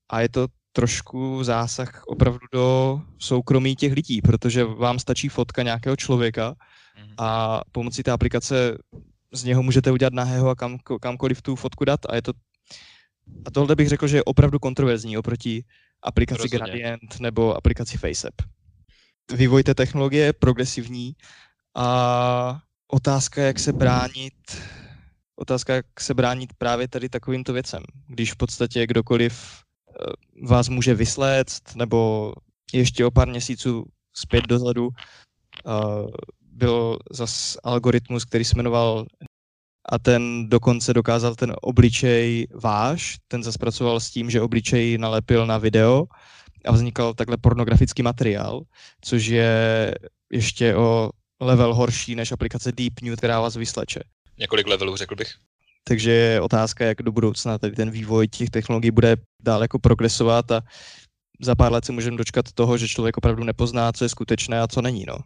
S1: a je to trošku zásah opravdu do soukromí těch lidí, protože vám stačí fotka nějakého člověka mhm. a pomocí té aplikace z něho můžete udělat nahého a kam, kamkoliv tu fotku dát a je to a tohle bych řekl, že je opravdu kontroverzní oproti aplikaci Rozhodně. Gradient nebo aplikaci FaceApp. Vývoj té technologie je progresivní a otázka, jak se bránit, otázka, jak se bránit právě tady takovýmto věcem, když v podstatě kdokoliv eh, vás může vysléct, nebo ještě o pár měsíců zpět dozadu uh, byl zas algoritmus, který se jmenoval a ten dokonce dokázal ten obličej váš, ten zaspracoval s tím, že obličej nalepil na video a vznikal takhle pornografický materiál, což je ještě o level horší než aplikace Deep New, která vás vysleče.
S3: Několik levelů, řekl bych.
S1: Takže je otázka, jak do budoucna tady ten vývoj těch technologií bude dál jako progresovat a za pár let se můžeme dočkat toho, že člověk opravdu nepozná, co je skutečné a co není, no.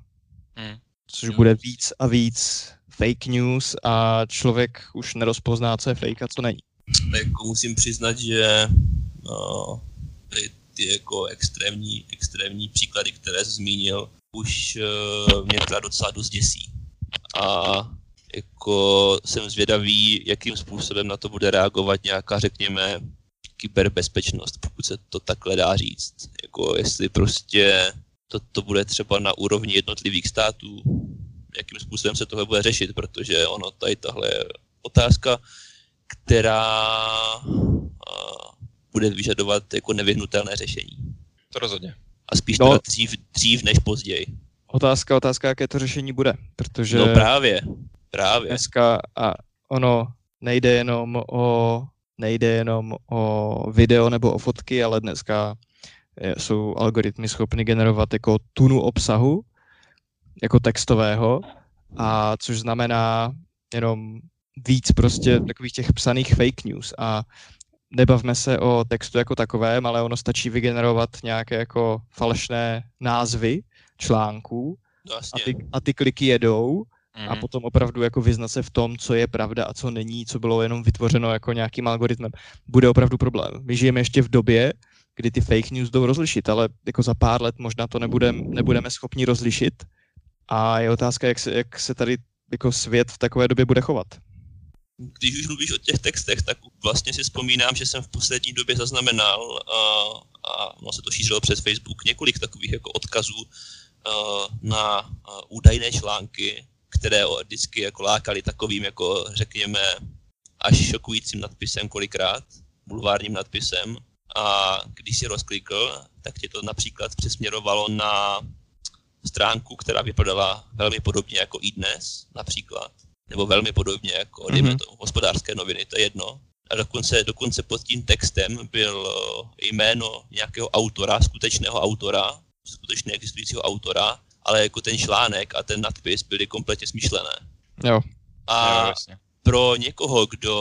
S1: Hmm. Což no. bude víc a víc fake news a člověk už nerozpozná, co je fake a co není.
S2: Jako musím přiznat, že no, ty, ty jako extrémní, extrémní příklady, které jsi zmínil, už uh, mě teda docela dost děsí. A jako jsem zvědavý, jakým způsobem na to bude reagovat nějaká, řekněme, kyberbezpečnost, pokud se to takhle dá říct. Jako jestli prostě to, to bude třeba na úrovni jednotlivých států, jakým způsobem se tohle bude řešit, protože ono tady tahle je otázka, která bude vyžadovat jako nevyhnutelné řešení.
S3: To rozhodně.
S2: A spíš no, dřív, dřív než později.
S1: Otázka, otázka, jaké to řešení bude, protože...
S2: No právě, právě.
S1: Dneska a ono nejde jenom o nejde jenom o video nebo o fotky, ale dneska jsou algoritmy schopny generovat jako tunu obsahu, jako textového, a což znamená jenom víc prostě takových těch psaných fake news a nebavme se o textu jako takovém, ale ono stačí vygenerovat nějaké jako falešné názvy článků
S2: vlastně.
S1: a, ty, a ty kliky jedou mm. a mhm. potom opravdu jako vyznat se v tom, co je pravda a co není, co bylo jenom vytvořeno jako nějakým algoritmem, bude opravdu problém. My žijeme ještě v době, kdy ty fake news jdou rozlišit, ale jako za pár let možná to nebudem, nebudeme schopni rozlišit a je otázka, jak se, jak se tady jako svět v takové době bude chovat.
S2: Když už mluvíš o těch textech, tak vlastně si vzpomínám, že jsem v poslední době zaznamenal a, a no, se to šířilo přes Facebook několik takových jako odkazů a, na a, údajné články, které vždycky jako lákali takovým jako řekněme až šokujícím nadpisem kolikrát, bulvárním nadpisem, a když si rozklikl, tak tě to například přesměrovalo na stránku, která vypadala velmi podobně jako i dnes, například, nebo velmi podobně jako, mm-hmm. dejme to, hospodářské noviny, to je jedno. A dokonce, dokonce pod tím textem byl eh, jméno nějakého autora, skutečného autora, skutečně existujícího autora, ale jako ten článek a ten nadpis byly kompletně smyšlené.
S1: Jo.
S2: A jo, pro někoho, kdo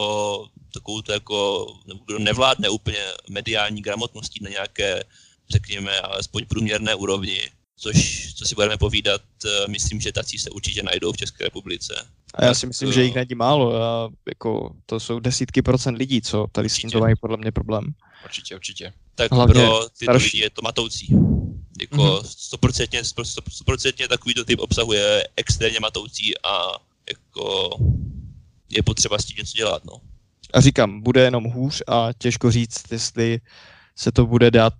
S2: takovou to jako, kdo nevládne úplně mediální gramotností na nějaké, řekněme, alespoň průměrné úrovni, což, co si budeme povídat, eh, myslím, že tací se určitě najdou v České republice.
S1: A já si myslím, že jich není málo. A jako, to jsou desítky procent lidí, co tady určitě. s tím mají podle mě problém.
S3: Určitě, určitě.
S2: Tak Hlavně pro ty lidi je to matoucí. Jako mm-hmm. stoprocentně, stoprocentně takovýto typ obsahuje extrémně matoucí a jako je potřeba s tím něco dělat, no.
S1: A říkám, bude jenom hůř a těžko říct, jestli se to bude dát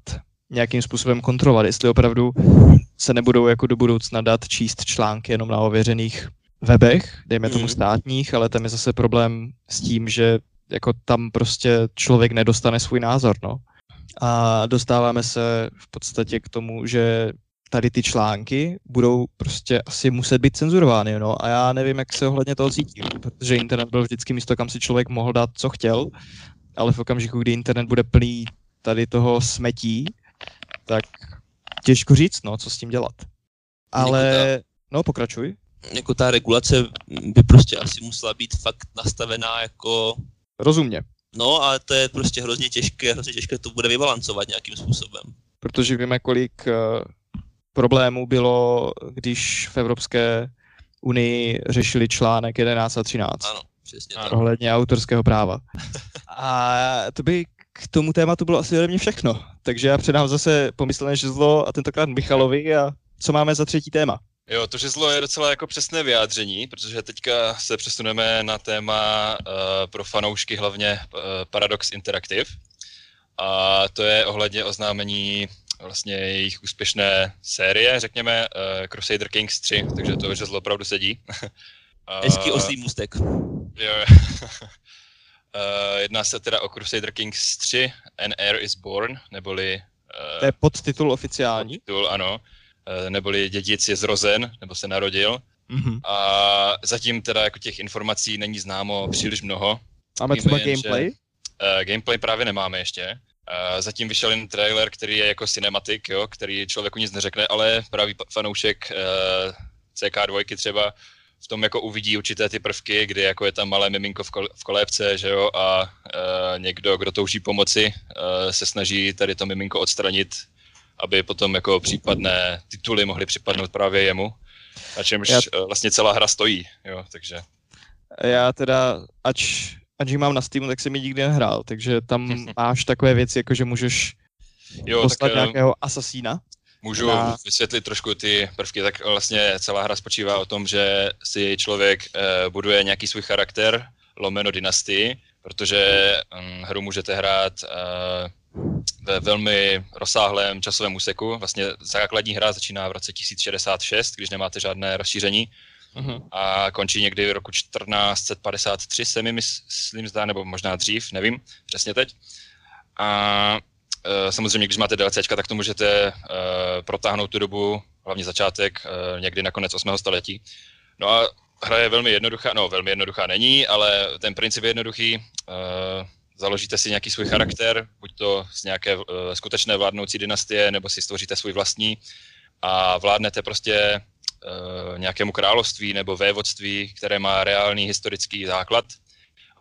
S1: nějakým způsobem kontrolovat, jestli opravdu se nebudou jako do budoucna dát číst články jenom na ověřených webech, dejme tomu mhm. státních, ale tam je zase problém s tím, že jako tam prostě člověk nedostane svůj názor, no. A dostáváme se v podstatě k tomu, že tady ty články budou prostě asi muset být cenzurovány, no. A já nevím, jak se ohledně toho cítím, protože internet byl vždycky místo, kam si člověk mohl dát, co chtěl, ale v okamžiku, kdy internet bude plný tady toho smetí, tak těžko říct, no, co s tím dělat. Ale, no, pokračuj.
S2: Jako ta regulace by prostě asi musela být fakt nastavená jako...
S1: Rozumně.
S2: No, ale to je prostě hrozně těžké, hrozně těžké to bude vybalancovat nějakým způsobem.
S1: Protože víme, kolik uh, problémů bylo, když v Evropské unii řešili článek 11 a 13.
S2: Ano, přesně
S1: tak. Ohledně autorského práva. (laughs) A to by k tomu tématu bylo asi ode mě všechno. Takže já předám zase pomyslné žezlo a tentokrát Michalovi a co máme za třetí téma?
S3: Jo, to žezlo je docela jako přesné vyjádření, protože teďka se přesuneme na téma uh, pro fanoušky hlavně uh, Paradox Interactive. A to je ohledně oznámení vlastně jejich úspěšné série, řekněme, uh, Crusader Kings 3, takže to žezlo opravdu sedí. (laughs)
S2: Hezký oslý můstek.
S3: Jo, (laughs) Uh, jedná se teda o Crusader Kings 3, An Heir is Born, neboli...
S1: Uh, to je podtitul oficiální?
S3: Podtitul, ano. Uh, neboli dědic je zrozen, nebo se narodil. Mm-hmm. A zatím teda jako těch informací není známo příliš mnoho.
S1: Máme třeba jen, gameplay? Že,
S3: uh, gameplay právě nemáme ještě. Uh, zatím vyšel jen trailer, který je jako cinematic, jo, který člověku nic neřekne, ale právě fanoušek uh, CK2 třeba v tom jako uvidí určité ty prvky, kdy jako je tam malé miminko v, kol- v kolébce, že jo, a uh, někdo, kdo touží pomoci, uh, se snaží tady to miminko odstranit, aby potom jako případné tituly mohly připadnout právě jemu, na čemž Já... uh, vlastně celá hra stojí, jo, takže.
S1: Já teda, ač, ač ji mám na Steamu, tak jsem ji nikdy nehrál, takže tam (laughs) máš takové věci, jako že můžeš jo, poslat tak, nějakého asasína.
S3: Můžu na... vysvětlit trošku ty prvky, tak vlastně celá hra spočívá o tom, že si člověk uh, buduje nějaký svůj charakter, lomeno dynastii, protože um, hru můžete hrát uh, ve velmi rozsáhlém časovém úseku. Vlastně základní hra začíná v roce 1066, když nemáte žádné rozšíření. Uh-huh. A končí někdy v roku 1453, se mi myslím zdá, nebo možná dřív, nevím přesně teď. A Eh, samozřejmě, když máte DLC, tak to můžete uh, protáhnout tu dobu, hlavně začátek, uh, někdy na konec 8. století. No a hra je velmi jednoduchá, no velmi jednoduchá není, ale ten princip je jednoduchý. Založíte si nějaký svůj charakter, buď to z nějaké skutečné vládnoucí dynastie, nebo si stvoříte svůj vlastní a vládnete prostě nějakému království nebo vévodství, které má reálný historický základ –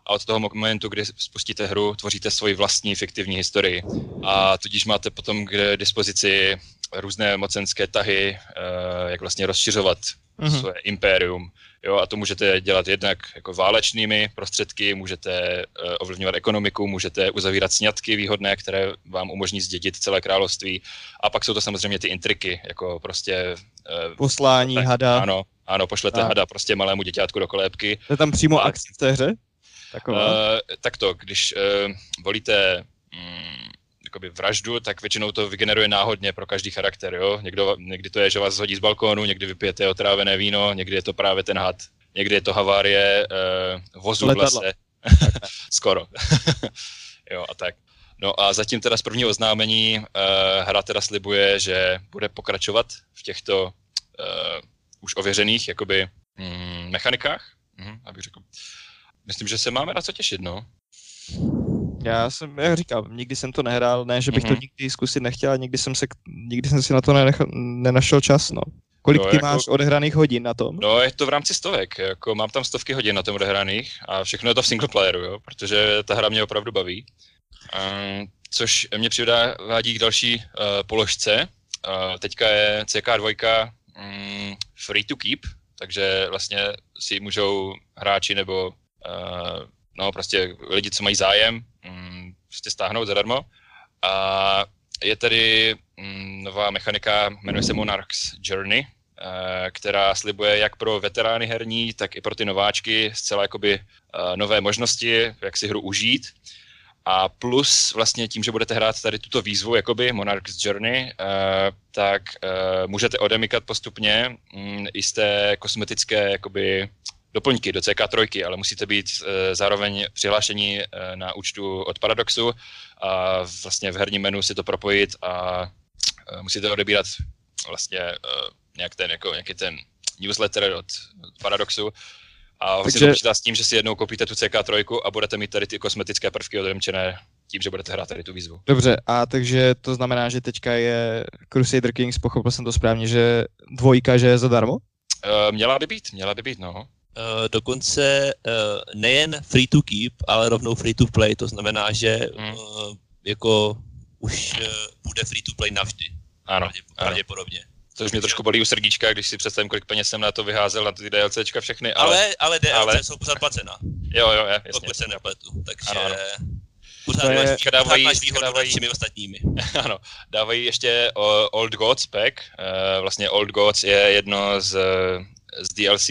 S3: a od toho momentu, kdy spustíte hru, tvoříte svoji vlastní fiktivní historii. A tudíž máte potom k dispozici různé mocenské tahy, eh, jak vlastně rozšiřovat mm-hmm. své impérium. Jo, a to můžete dělat jednak jako válečnými prostředky, můžete uh, ovlivňovat ekonomiku, můžete uzavírat sňatky výhodné, které vám umožní zdědit celé království. A pak jsou to samozřejmě ty intriky, jako prostě...
S1: Uh, Poslání tak, hada.
S3: Ano, ano, pošlete a. hada prostě malému děťátku do kolébky.
S1: To je tam přímo akce v té hře?
S3: Taková. Uh, tak to, když uh, volíte um, jakoby vraždu, tak většinou to vygeneruje náhodně pro každý charakter, jo. Někdo, někdy to je, že vás hodí z balkónu, někdy vypijete otrávené víno, někdy je to právě ten had, někdy je to havárie uh, vozu Letadla. v lese. (laughs) Skoro. (laughs) jo, a tak. No a zatím teda z prvního oznámení uh, hra teda slibuje, že bude pokračovat v těchto uh, už ověřených jakoby mm, mechanikách, mm, abych řekl. Myslím, že se máme na co těšit, no.
S1: Já jsem, jak říkám, nikdy jsem to nehrál, ne, že bych mm-hmm. to
S3: Mhm.
S1: nikdy zkusit nechtěl, nikdy jsem, se, nikdy jsem si na to nenech, nenašel čas, no. Kolik
S3: No,
S1: ty
S3: jako-
S1: máš odehraných hodin na tom?
S3: No, je to v rámci stovek, jako mám tam stovky hodin na tom odehraných a všechno je to v single playeru, jo, protože ta hra mě opravdu baví. Um, což mě přivádí k další uh, položce. Uh, teďka je CK2 um, free to keep, takže vlastně si můžou hráči nebo no prostě lidi, co mají zájem, um, prostě stáhnout zadarmo. A je tady um, nová mechanika, jmenuje se Monarch's Journey, eh, která slibuje jak pro veterány herní, tak i pro ty nováčky zcela jakoby eh, nové možnosti, jak si hru užít. A plus vlastně tím, že budete hrát tady tuto výzvu, jakoby Monarch's Journey, eh, tak eh, můžete odemykat postupně mm, i z té kosmetické jakoby doplňky do CK3, ale musíte být eh, zároveň přihlášení eh, na účtu od Paradoxu a vlastně v herním menu si to propojit a eh, musíte odebírat vlastně uh, nějak ten, jako, nějaký ten newsletter od, od Paradoxu a vlastně
S1: Takže-
S3: to počítá s tím, že si jednou koupíte tu CK3 a budete mít tady ty kosmetické prvky odemčené tím, že budete hrát tady tu výzvu.
S1: Dobře, a takže to znamená, že teďka je Crusader Kings, pochopil jsem to správně, že dvojka, že je zadarmo?
S3: Uh, měla by být, měla by být, no.
S2: Uh, dokonce uh, nejen free to keep, ale rovnou free to play, to znamená, že
S3: Hmm.
S2: uh, jako už uh, bude free to play navždy,
S3: Ano,
S2: pravdě,
S3: ano.
S2: pravděpodobně.
S3: Což mě trošku bolí u srdíčka, když si představím, kolik peněz jsem na to vyházel, na ty DLCčka všechny, ale,
S2: Ale, ale DLC
S3: ale-
S2: jsou pořád placena,
S3: jo, jo, je,
S2: pokud
S3: jasně.
S2: se nepletu, takže
S3: Ano, ano.
S2: pořád,
S1: je-
S2: máš, pořád
S3: dávají-
S2: máš výhodu nad
S3: dávají-
S2: všemi ostatními. (laughs)
S3: ano, dávají ještě Old Gods pack. Uh, vlastně Old Gods je jedno z, z DLC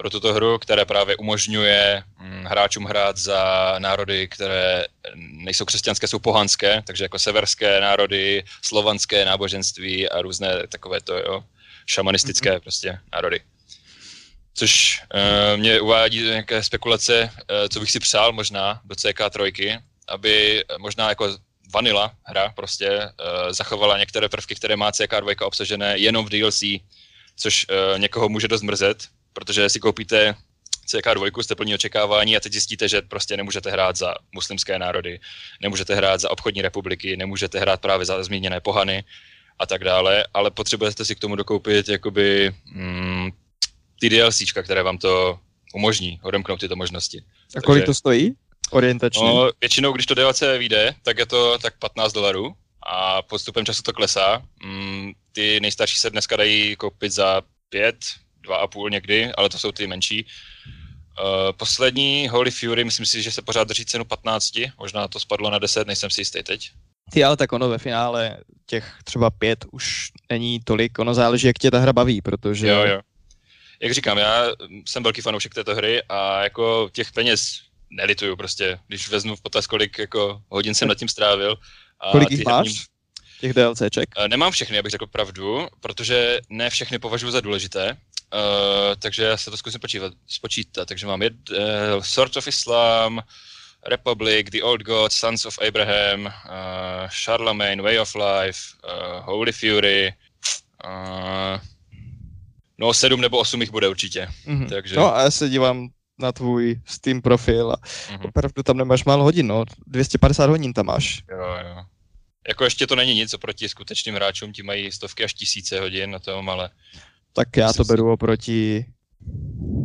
S3: pro tuto hru, které právě umožňuje mm, hráčům hrát za národy, které nejsou křesťanské, jsou pohanské, takže jako severské národy, slovanské náboženství a různé takovéto, jo, šamanistické mm-hmm. prostě národy. Což uh, mě uvádí nějaké spekulace, uh, co bych si přál možná do CK3, aby možná jako vanilla hra prostě uh, zachovala některé prvky, které má CK2 obsažené jenom v DLC, což uh, někoho může dost mrzet, protože si koupíte CK2, jste plní očekávání a teď zjistíte, že prostě nemůžete hrát za muslimské národy, nemůžete hrát za obchodní republiky, nemůžete hrát právě za zmíněné pohany a tak dále, ale potřebujete si k tomu dokoupit jakoby mm, ty DLCčka, které vám to umožní odemknout tyto možnosti.
S1: A kolik
S3: Takže-
S1: to stojí? Orientačně.
S3: No, většinou, když to DLC vyjde, tak je to tak 15 dolarů a postupem času to klesá. Mm, ty nejstarší se dneska dají koupit za 5, 2,5 někdy, ale to jsou ty menší. Uh, poslední Holy Fury, myslím si, že se pořád drží cenu 15, možná to spadlo na 10, nejsem si jistý teď.
S1: Ty, ale tak ono ve finále těch třeba pět už není tolik, ono záleží, jak tě ta hra baví, protože
S3: Jo, jo. Jak říkám, já jsem velký fanoušek této hry a jako těch peněz nelituju prostě, když vezmu v potaz, kolik jako hodin jsem nad tím strávil. A
S1: kolik jich máš,
S3: herní-
S1: těch DLCček?
S3: Eh, Nemám všechny, abych řekl pravdu, protože ne všechny považuji za důležité, uh, takže já se to zkusím počítat. spočítat. Takže mám jed, uh, Sword of Islam, Republic, The Old Gods, Sons of Abraham, uh, Charlemagne, Way of Life, uh, Holy Fury, uh, no sedm nebo osm jich bude určitě.
S1: Mhm.
S3: takže-
S1: No a já se dívám na tvůj Steam profil a
S3: Mhm.
S1: opravdu tam nemáš málo hodin, no. 250 hodin tam máš.
S3: Jo, jo. Jako ještě to není nic oproti skutečným hráčům, ti mají stovky až tisíce hodin na tom, ale
S1: Tak já to beru oproti...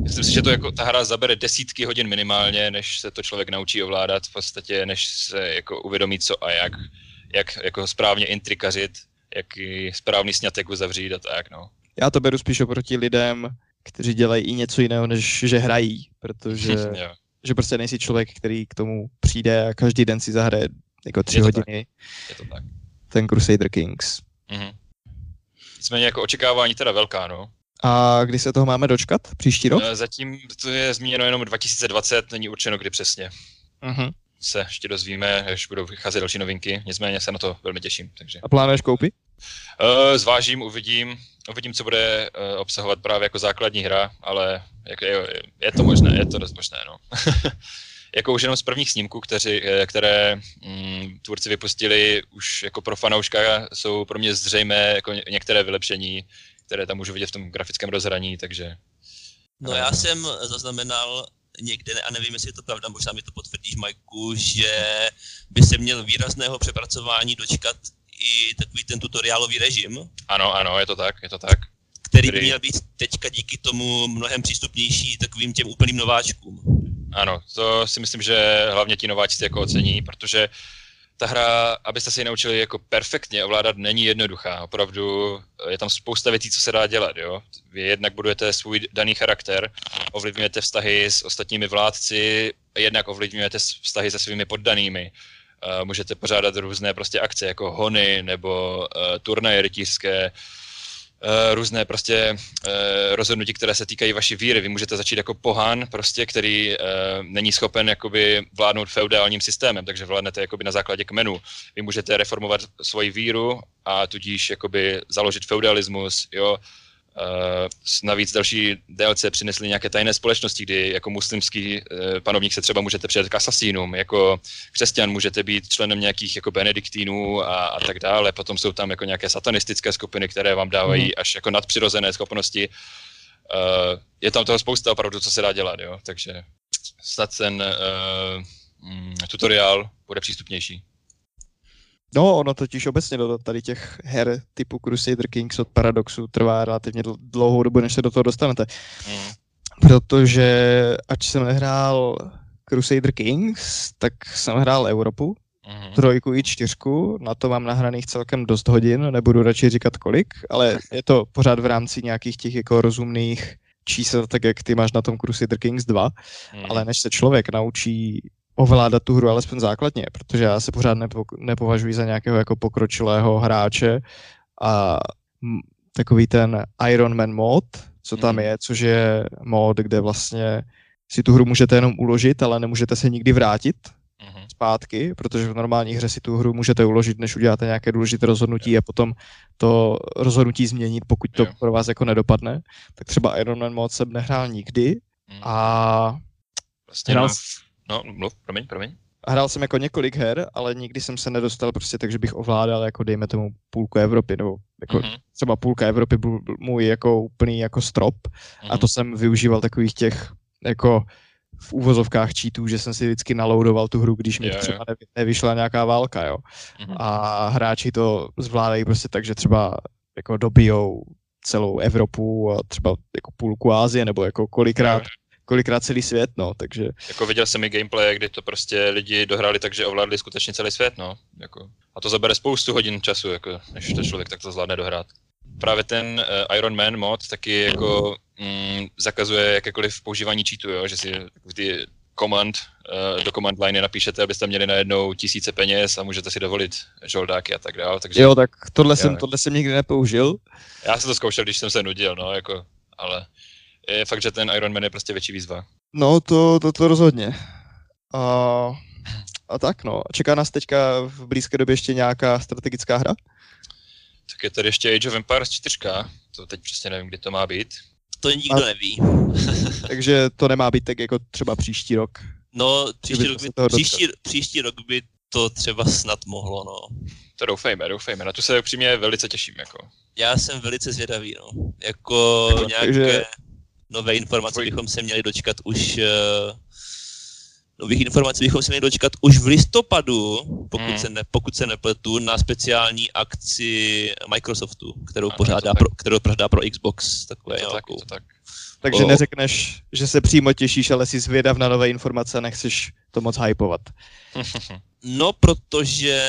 S3: Myslím si, že to jako ta hra zabere desítky hodin minimálně, než se to člověk naučí ovládat v podstatě, než se jako uvědomí co a jak, jak jako správně intrikařit, jaký správný sňatek uzavřít a tak, no.
S1: Já to beru spíš oproti lidem, kteří dělají i něco jiného, než že hrají, protože (laughs) že prostě nejsi člověk, který k tomu přijde a každý den si zahraje jako tři hodiny
S3: Je to tak.
S1: ten Crusader Kings.
S3: Mhm. Nicméně jako očekávání teda velká, no.
S1: A kdy se toho máme dočkat? Příští rok?
S3: E, Zatím to je zmíněno jenom 2020, není určeno kdy přesně.
S1: Mhm.
S3: Se ještě dozvíme, až budou vycházet další novinky, nicméně se na to velmi těším, takže.
S1: A plánuješ koupit?
S3: Uh, zvážím, uvidím, uvidím, co bude uh, obsahovat právě jako základní hra, ale jak, je, je to možné, je to dost možné, no. (laughs) jako už jenom z prvních snímků, kteři, eh, které mm, tvůrci vypustili už jako pro fanouška, jsou pro mě zřejmé jako některé vylepšení, které tam můžu vidět v tom grafickém rozhraní, takže...
S2: No já jsem zaznamenal někde, a nevím, jestli je to pravda, možná mi to potvrdíš, Majku, že by se měl výrazného přepracování dočkat i takový ten tutoriálový režim.
S3: Ano, ano, je to tak, je to tak.
S2: Který by měl být teďka díky tomu mnohem přístupnější takovým těm úplným nováčkům.
S3: Ano, to si myslím, že hlavně ti nováčci jako ocení, protože ta hra, abyste si ji naučili jako perfektně ovládat, není jednoduchá. Opravdu je tam spousta věcí, co se dá dělat. Jo? Vy jednak budujete svůj daný charakter, ovlivňujete vztahy s ostatními vládci, jednak ovlivňujete vztahy se svými poddanými. Uh, můžete pořádat různé prostě akce, jako hony nebo uh, turnaje rytířské, různé prostě uh, rozhodnutí, které se týkají vaší víry. Vy můžete začít jako pohán, prostě, který uh, není schopen jakoby vládnout feudálním systémem, takže vládnete jakoby na základě kmenu. Vy můžete reformovat svoji víru a tudíž jakoby založit feudalismus, jo, navíc další DLC přinesly nějaké tajné společnosti, kdy jako muslimský uh, panovník se třeba můžete přijet k asasínům, jako křesťan můžete být členem nějakých jako benediktínů a, a tak dále, potom jsou tam jako nějaké satanistické skupiny, které vám dávají mm. až jako nadpřirozené schopnosti. Uh, je tam toho spousta opravdu, co se dá dělat, jo, takže snad ten uh, tutoriál bude přístupnější.
S1: No, ono totiž obecně do tady těch her typu Crusader Kings od Paradoxu trvá relativně dlouhou dobu, než se do toho dostanete. Mm. Protože ač jsem nehrál Crusader Kings, tak jsem hrál Europu, mm. trojku i čtyřku, na to mám nahraných celkem dost hodin, nebudu radši říkat kolik, ale je to pořád v rámci nějakých těch jako rozumných čísel, tak jak ty máš na tom Crusader Kings 2, mm. ale než se člověk naučí ovládat tu hru alespoň základně, protože já se pořád nepo, nepovažuji za nějakého jako pokročilého hráče a m, takový ten Iron Man mod, co tam mhm. je, což je mod, kde vlastně si tu hru můžete jenom uložit, ale nemůžete se nikdy vrátit mm-hmm. zpátky, protože v normální hře si tu hru můžete uložit, než uděláte nějaké důležité rozhodnutí a potom to rozhodnutí změnit, pokud to pro vás jako nedopadne. Tak třeba Iron Man mod jsem nehrál nikdy mm. a
S3: vlastně hrál, No, mluv, promiň, promiň.
S1: Hrál jsem jako několik her, ale nikdy jsem se nedostal prostě tak, že bych ovládal jako dejme tomu půlku Evropy, nebo jako mm-hmm. třeba půlka Evropy byl můj jako úplný jako strop mm-hmm. a mhm. to jsem využíval takových těch jako v úvozovkách cheatů, že jsem si vždycky naloudoval tu hru, když mi yeah, třeba yeah. nevyšla nějaká válka, jo. Mm-hmm. A hráči to zvládají prostě tak, že třeba jako dobijou celou Evropu a třeba jako půlku Ázie, nebo jako kolikrát yeah kolikrát celý svět, no, takže...
S3: Jako viděl jsem i gameplay, kdy to prostě lidi dohráli tak, že ovládli skutečně celý svět, no, jako. A to zabere spoustu hodin času, jako, než to člověk takto zvládne dohrát. Právě ten uh, Iron Man mod taky jako mm, zakazuje jakékoliv používání cheatu, jo, že si ty command, uh, do command line napíšete, abyste měli najednou tisíce peněz a můžete si dovolit žoldáky a tak dále. Takže,
S1: jo, tak tohle, jo, jsem, tohle jsem nikdy nepoužil.
S3: Já jsem to zkoušel, když jsem se nudil, no, jako, ale je fakt, že ten Iron Man je prostě větší výzva.
S1: No, to, to, to rozhodně. A, a tak no, čeká nás teďka v blízké době ještě nějaká strategická hra?
S3: Tak je tady ještě Age of Empires 4, to teď přesně nevím, kdy to má být.
S2: To nikdo a, neví. (laughs)
S1: takže to nemá být tak jako třeba příští rok.
S2: No, příští rok, by, příští, příští rok by to třeba snad mohlo, no.
S3: To doufejme, doufejme, na to se upřímně velice těším, jako.
S2: Já jsem velice zvědavý, no. Jako tak, nějaké... Takže nové informace bychom se měli dočkat už uh, nových informací bychom se měli dočkat už v listopadu, pokud, hmm. se, ne, pokud se nepletu, na speciální akci Microsoftu, kterou, ano, pořádá pro, kterou pořádá pro Xbox. Takové
S3: to tak, to tak.
S1: Takže o... neřekneš, že se přímo těšíš, ale jsi zvědav na nové informace a nechceš to moc hypovat. (laughs)
S2: No, protože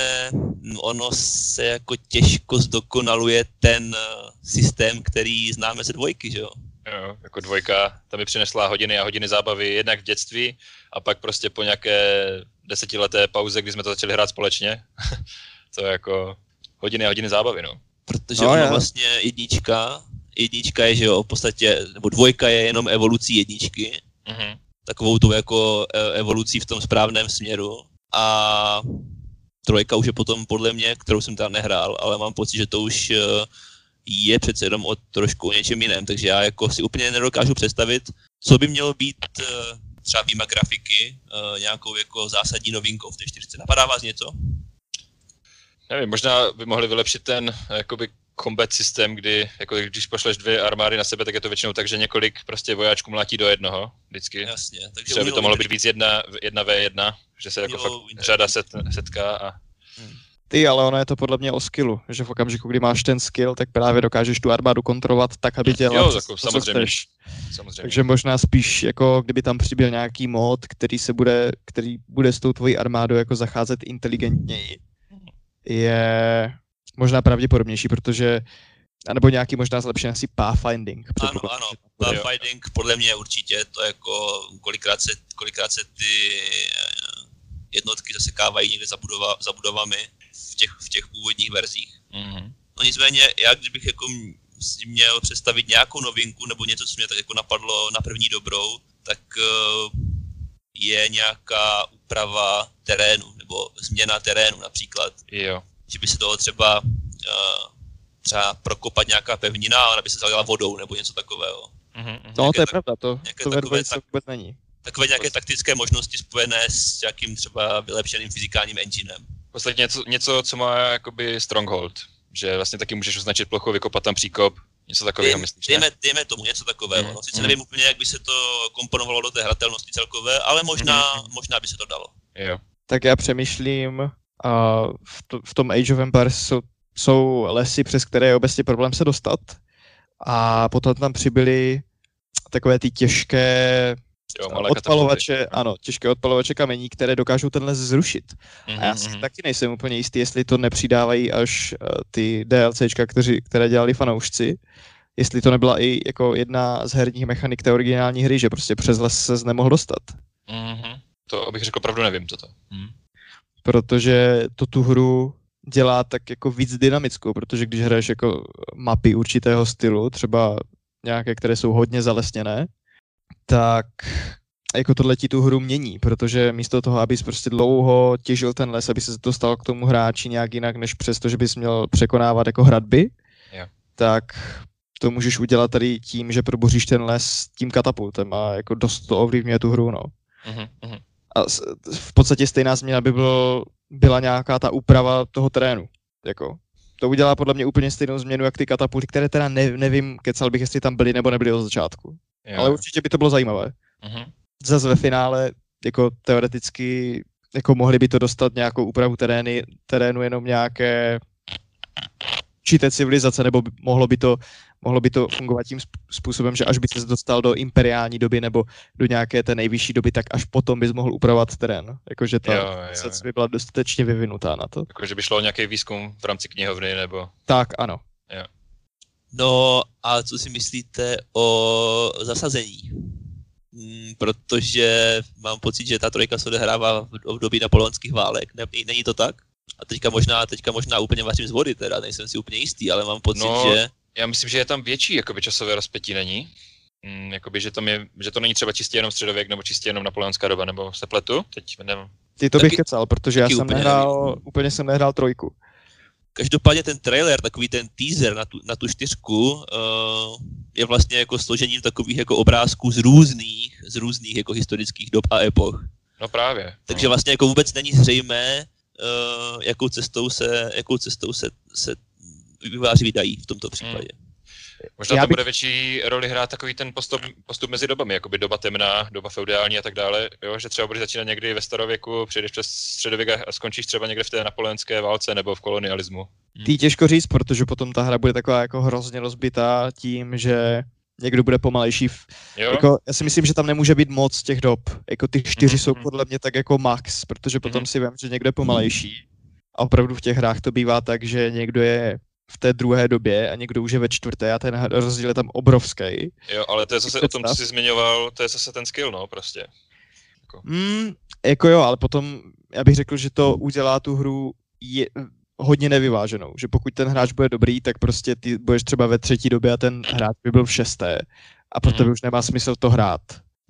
S2: ono se jako těžko zdokonaluje ten eh, systém, který známe ze dvojky, že jo?
S3: Jo, jako dvojka, ta mi přinesla hodiny a hodiny zábavy jednak v dětství a pak prostě po nějaké desetileté pauze, kdy jsme to začali hrát společně, (laughs) to je jako hodiny a hodiny zábavy, no.
S2: Protože no, ono vlastně jednička, jednička je, že jo, v podstatě, nebo dvojka je jenom evolucí jedničky, mm-hmm. takovou tou jako e, evolucí v tom správném směru a trojka už je potom podle mě, kterou jsem tam nehrál, ale mám pocit, že to už e, je přece jenom o trošku o něčem jiném, takže já jako si úplně nedokážu představit, co by mělo být uh, třeba výjima grafiky, uh, nějakou jako zásadní novinkou v té čtyřce. Napadá vás něco?
S3: Nevím, možná by mohli vylepšit ten jakoby combat systém, kdy jako když pošleš dvě armády na sebe, tak je to většinou tak, že několik prostě vojáčků mlátí do jednoho vždycky.
S2: Jasně. Takže
S3: Třeba by to mohlo být víc jedna, jedna v jedna, že se jako fakt řada set, setká a
S1: Ty, ale ono je to podle mě o skillu, že v okamžiku, kdy máš ten skill, tak právě dokážeš tu armádu kontrolovat tak, aby dělala
S3: Jo, jako
S1: to, co
S3: samozřejmě.
S1: chceš.
S3: samozřejmě.
S1: Takže možná spíš jako kdyby tam přibyl nějaký mod, který se bude, který bude s tou tvojí armádou jako zacházet inteligentněji, je možná pravděpodobnější, protože anebo nějaký možná zlepšený asi pathfinding.
S2: Ano, ano. Fighting podle mě určitě, to jako kolikrát se, kolikrát se ty eh, jednotky zasekávají někde za, budova, za budovami v těch, v těch původních verzích.
S3: Mhm.
S2: No nicméně, já kdybych jako měl představit nějakou novinku nebo něco, co mě tak jako napadlo na první dobrou, tak eh, je nějaká úprava terénu nebo změna terénu například.
S3: Jo.
S2: Že by se toho třeba eh, třeba prokopat nějaká pevnina a ona by se zalila vodou nebo něco takového.
S3: Mhm, mhm.
S1: No,
S2: nějaké
S1: to je
S2: tak-
S1: pravda, to,
S2: nějaké
S1: to ve
S2: takové tak-
S1: vůbec není.
S2: Takové nějaké taktické možnosti spojené s nějakým třeba vylepšeným fyzikálním enginem.
S3: V podstatě něco, něco, co má jakoby Stronghold, že vlastně taky můžeš označit plochu, vykopat tam příkop, něco takového
S2: Dejme,
S3: myslíš, ne?
S2: dejme, dejme tomu něco takového.
S3: Mm,
S2: No, sice
S3: mm.
S2: nevím úplně, jak by se to komponovalo do té hratelnosti celkové, ale možná,
S3: Mhm.
S2: možná by se to dalo.
S3: Jo.
S1: Tak já přemýšlím, a v, to, v tom Age of Empires jsou, jsou lesy, přes které je obecně problém se dostat. A potom tam přibyly takové ty těžké
S3: Jo, malé
S1: odpalovače, ano, těžké odpalovače kamení, které dokážou ten les zrušit.
S3: Mhm,
S1: A já si
S3: mhm.
S1: taky nejsem úplně jistý, jestli to nepřidávají až uh, ty DLCčka, kteří, které dělali fanoušci, jestli to nebyla i jako jedna z herních mechanik té originální hry, že prostě přes les se nemohl dostat.
S3: Mhm. To abych řekl pravdu, nevím toto. Mhm.
S1: Protože to tu hru dělá tak jako víc dynamickou, protože když hraješ jako mapy určitého stylu, třeba nějaké, které jsou hodně zalesněné, tak jako tohle ti tu hru mění, protože místo toho, abys prostě dlouho těžil ten les, aby se dostal k tomu hráči nějak jinak, než přesto, že bys měl překonávat jako hradby,
S3: Jo.
S1: tak to můžeš udělat tady tím, že proboříš ten les tím katapultem a jako dost to ovlivňuje tu hru, no.
S3: Mhm, mhm.
S1: A v podstatě stejná změna by byl, byla nějaká ta úprava toho terénu. Jako. To udělá podle mě úplně stejnou změnu, jak ty katapulty, které teda ne, nevím, kecal bych, jestli tam byly nebo nebyly od začátku.
S3: Jo.
S1: Ale určitě by to bylo zajímavé.
S3: Mhm.
S1: Zase ve finále, jako teoreticky, jako mohli by to dostat nějakou úpravu terény, terénu jenom nějaké určité civilizace, nebo by, mohlo, by to, mohlo by to fungovat tím způsobem, že až by se dostal do imperiální doby nebo do nějaké té nejvyšší doby, tak až potom bys mohl upravovat terén. Jakože ta
S3: Jo, jo, jo.
S1: civilizace by byla dostatečně vyvinutá na to.
S3: Jako, že by šlo o nějaký výzkum v rámci knihovny, nebo...
S1: Tak, ano.
S2: No a co si myslíte o zasazení? Mm, protože mám pocit, že ta trojka se odehrává v období napoleonských válek, ne, není to tak? A teďka možná, teďka možná úplně vařím z vody, teda nejsem si úplně jistý, ale mám pocit,
S3: No,
S2: že...
S3: Já myslím, že je tam větší jakoby, časové rozpětí není. Mm, jakoby, že, tam je, že to není třeba čistě jenom středověk, nebo čistě jenom napoleonská doba, nebo se pletu? Teď nevím.
S1: Ty to
S2: Taky-
S1: bych kecal, protože já jsem
S2: úplně
S1: nehrál, úplně jsem nehrál trojku.
S2: Každopádně ten trailer, takový ten teaser na tu, na tu čtyřku, uh, je vlastně jako složením takových jako obrázků z různých, z různých jako historických dob a epoch.
S3: No právě.
S2: Takže
S3: no.
S2: vlastně jako vůbec není zřejmé, uh, jakou cestou se, jakou cestou se, se výváři vydají v tomto případě.
S3: Možná
S1: Já
S3: tam
S1: bych-
S3: bude větší roli hrát takový ten postup, postup mezi dobami, jakoby doba temná, doba feudální a tak dále, jo, že třeba budeš začínat někdy ve starověku, přijdeš přes středověk a skončíš třeba někde v té napoleonské válce nebo v kolonialismu.
S1: Tý těžko říct, protože potom ta hra bude taková jako hrozně rozbitá tím, že někdo bude pomalejší. v-
S3: Jo,
S1: Jako, já si myslím, že tam nemůže být moc těch dob. Jako ty čtyři
S3: Mhm,
S1: jsou
S3: mhm.
S1: podle mě tak jako max, protože potom
S3: Mhm.
S1: si vím, že někdo je pomalejší. A opravdu v těch hrách to bývá tak, že někdo je v té druhé době a někdo už je ve čtvrté a ten rozdíl je tam obrovský.
S3: jo, ale to je zase o tom, co jsi zmiňoval, to je zase ten skill, no, prostě.
S1: Mm, jako jo, ale potom já bych řekl, že to udělá tu hru je, hodně nevyváženou. Že pokud ten hráč bude dobrý, tak prostě ty budeš třeba ve třetí době a ten hráč by byl v šesté. A pro
S3: Mhm.
S1: tebe už nemá smysl to hrát.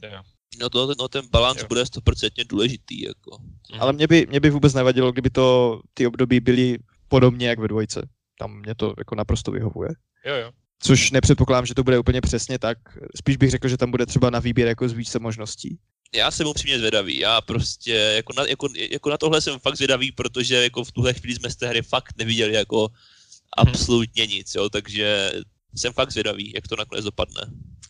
S3: Jo.
S2: No, to, no ten balans bude 100% důležitý. Jako.
S3: Mhm.
S1: Ale mě by, mě by vůbec nevadilo, kdyby to ty období byly podobně jak ve dvojce. Tam mě to jako naprosto vyhovuje.
S3: jo, jo.
S1: Což nepředpokládám, že to bude úplně přesně tak. Spíš bych řekl, že tam bude třeba na výběr jako z více možností.
S2: Já jsem upřímně zvědavý, já prostě jako na, jako, jako na tohle jsem fakt zvědavý, protože jako v tuhle chvíli jsme z té hry fakt neviděli jako absolutně nic, jo, takže jsem fakt zvědavý, jak to nakonec dopadne.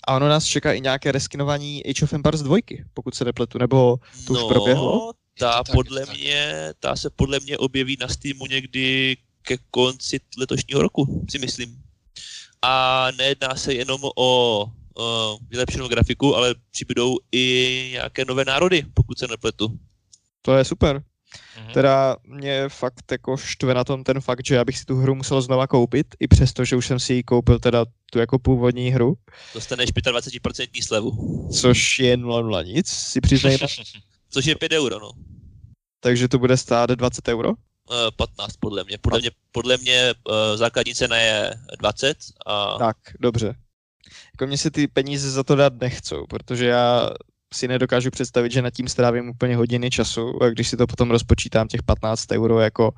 S1: A ono nás čeká i nějaké reskinování Age of Empires 2, pokud se nepletu, nebo to no, už proběhlo?
S2: ta tak, podle tak. mě, ta se podle mě objeví na Steamu někdy ke konci letošního roku, si myslím. A nejedná se jenom o uh, vylepšenou grafiku, ale přibydou i nějaké nové národy, pokud se nepletu.
S1: To je super. Mm-hmm. Teda mě fakt jako štve na tom ten fakt, že já bych si tu hru musel znova koupit, i přesto, že už jsem si ji koupil teda tu jako původní hru.
S2: Dostaneš 25% slevu.
S1: Což je 0,0 nic, si přiznejme. (laughs)
S2: Což je 5 euro, no.
S1: Takže to bude stát 20 euro?
S2: 15 eh, podle mě. Podle mě, podle mě uh, základní cena je 20. A...
S1: Tak, dobře. Jako mě se ty peníze za to dát nechcou, protože já si nedokážu představit, že nad tím strávím úplně hodiny času a když si to potom rozpočítám těch 15 euro jako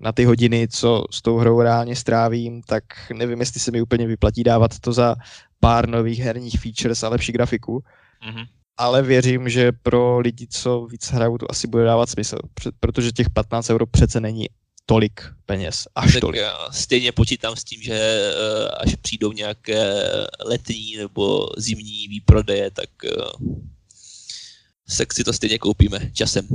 S1: na ty hodiny, co s tou hrou reálně strávím, tak nevím, jestli se mi úplně vyplatí dávat to za pár nových herních features a lepší grafiku. Mm-hmm. Ale věřím, že pro lidi, co víc hrajou, to asi bude dávat smysl, protože těch 15 euro přece není tolik peněz, až tak tolik. Já
S2: stejně počítám s tím, že eh, až přijdou nějaké letní nebo zimní výprodeje, tak eh, tak si to stejně koupíme časem.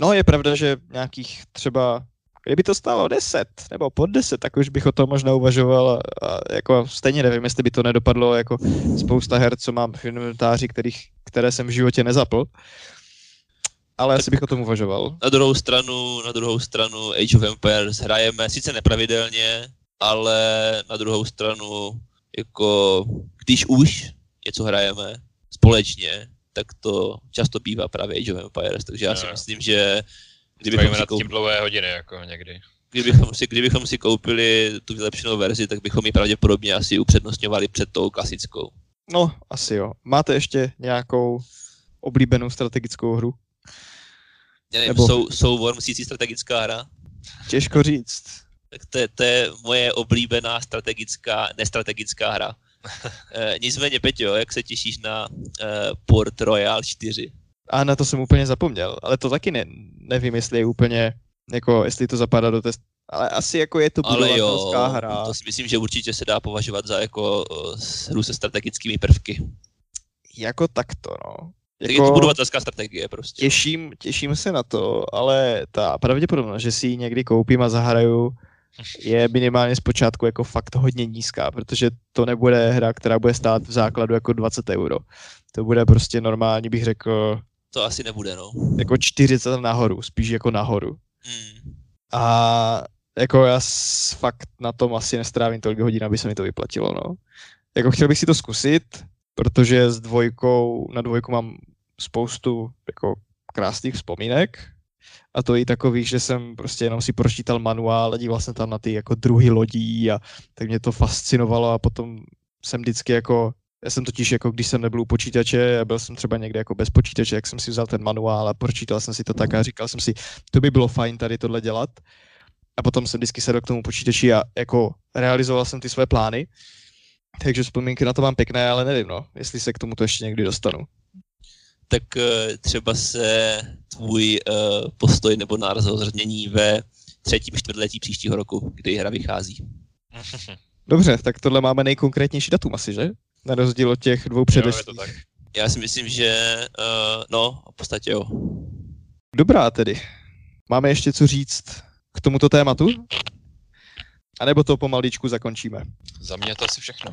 S1: No je pravda, že nějakých třeba, kdyby to stálo 10 nebo pod 10, tak už bych o tom možná uvažoval a, a jako stejně nevím, jestli by to nedopadlo jako spousta her, co mám v inventáři, kterých, které jsem v životě nezapl. Ale tak asi bych o tom uvažoval.
S2: Na druhou stranu, na druhou stranu Age of Empires hrajeme sice nepravidelně, ale na druhou stranu jako když už něco hrajeme společně, tak to často bývá právě Age of Empires, takže já si no. myslím, že
S3: kdybychom si koupili... tím dlouhé hodiny, jako někdy.
S2: Kdybychom si, kdybychom si koupili tu vylepšenou verzi, tak bychom ji pravděpodobně asi upřednostňovali před tou klasickou.
S1: No, asi jo. Máte ještě nějakou oblíbenou strategickou hru?
S2: Já nevím, Nebo... sou, soubor musící strategická hra?
S1: Těžko říct.
S2: Tak to je, to je moje oblíbená strategická, nestrategická hra. (laughs) E, nicméně, Peťo, jak se těšíš na e, Port Royal 4?
S1: A na to jsem úplně zapomněl, ale to taky ne, nevím, jestli je úplně, jako, jestli to zapadá do test, ale asi jako je to budovatelská hra.
S2: to si myslím, že určitě se dá považovat za jako hru se strategickými prvky.
S1: Jako takto, no.
S2: Jako, je to budovatelská strategie prostě.
S1: Těším, těším se na to, ale ta pravděpodobnost, že si ji někdy koupím a zahraju, je minimálně zpočátku jako fakt hodně nízká, protože to nebude hra, která bude stát v základu jako 20 euro. To bude prostě normální, bych řekl...
S2: To asi nebude, no.
S1: Jako 40 nahoru, spíš jako nahoru. Hmm. A jako já fakt na tom asi nestrávím tolik hodin, aby se mi to vyplatilo, no. Jako chtěl bych si to zkusit, protože s dvojkou, na dvojku mám spoustu jako krásných vzpomínek, a to i takových, že jsem prostě jenom si pročítal manuál a díval jsem tam na ty jako druhy lodí a tak mě to fascinovalo a potom jsem vždycky jako, já jsem totiž jako, když jsem nebyl u počítače a byl jsem třeba někde jako bez počítače, jak jsem si vzal ten manuál a pročítal jsem si to tak a říkal jsem si, to by bylo fajn tady tohle dělat. A potom jsem vždycky sedl k tomu počítači a jako realizoval jsem ty své plány. Takže vzpomínky na to mám pěkné, ale nevím, no, jestli se k tomu to ještě někdy dostanu
S2: tak eh, třeba se tvůj uh, postoj nebo náraz zrnění ve třetím čtvrtletí příštího roku, kdy hra vychází. (laughs)
S1: Dobře, tak tohle máme nejkonkrétnější datum asi, že? Na rozdíl od těch dvou předešlých.
S2: Já si myslím, že uh, no, v podstatě jo.
S1: Dobrá tedy. Máme ještě co říct k tomuto tématu? A nebo to pomaličku zakončíme?
S3: Za mě to asi všechno.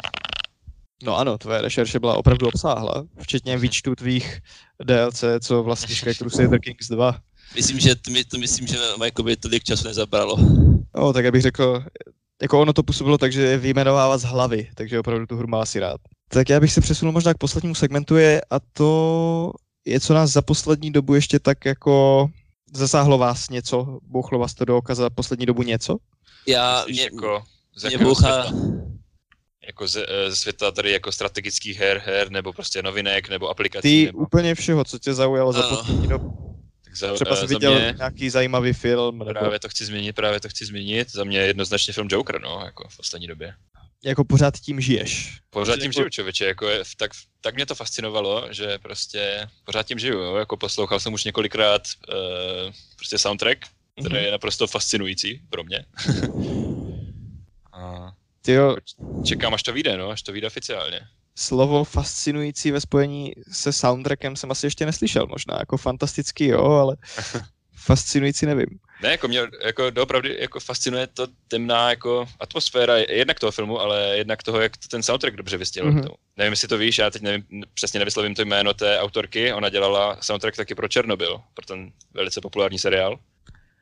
S1: No ano, tvoje rešerše byla opravdu obsáhla, včetně výčtu tvých DLC, co vlastně je Crusader (laughs) Kings 2.
S2: Myslím, že to, to myslím, že Majkovi tolik času nezabralo.
S1: No, tak já bych řekl, jako ono to působilo tak, že je vyjmenovává z hlavy, takže opravdu tu hru má asi rád. Tak já bych se přesunul možná k poslednímu segmentu je, a to je, co nás za poslední dobu ještě tak jako zasáhlo vás něco, bouchlo vás to do oka za poslední dobu něco?
S2: Já, mě, jako, mě bouchá,
S3: jako ze, eh, ze světa tady jako strategických her, her, nebo prostě novinek, nebo aplikací.
S1: Ty
S3: nebo...
S1: úplně všeho, co tě zaujalo za poslední dobu. Tak za, Třeba jsi viděl mě, nějaký zajímavý film.
S3: Nebo... Právě to chci změnit, právě to chci změnit. Za mě jednoznačně film Joker, no, jako v poslední době.
S1: Jako pořád tím žiješ.
S3: Pořád tím
S1: jako-
S3: žiju, člověče, jako je, tak, tak mě to fascinovalo, že prostě pořád tím žiju, jo? jako poslouchal jsem už několikrát uh, prostě soundtrack, který je naprosto fascinující pro mě. (laughs) A
S1: Tyjo,
S3: čekám, až to vyjde, no, až to vyjde oficiálně.
S1: slovo fascinující ve spojení se soundtrackem jsem asi ještě neslyšel možná, jako fantastický jo, ale (laughs) fascinující nevím.
S3: Ne, jako mě jako doopravdy jako fascinuje to temná jako atmosféra jednak toho filmu, ale jednak toho, jak to ten soundtrack dobře vystěl.
S1: Mhm.
S3: Mm-hmm. Nevím, jestli to víš, já teď nevím, přesně nevyslovím to jméno té autorky, ona dělala soundtrack taky pro Černobyl, pro ten velice populární seriál.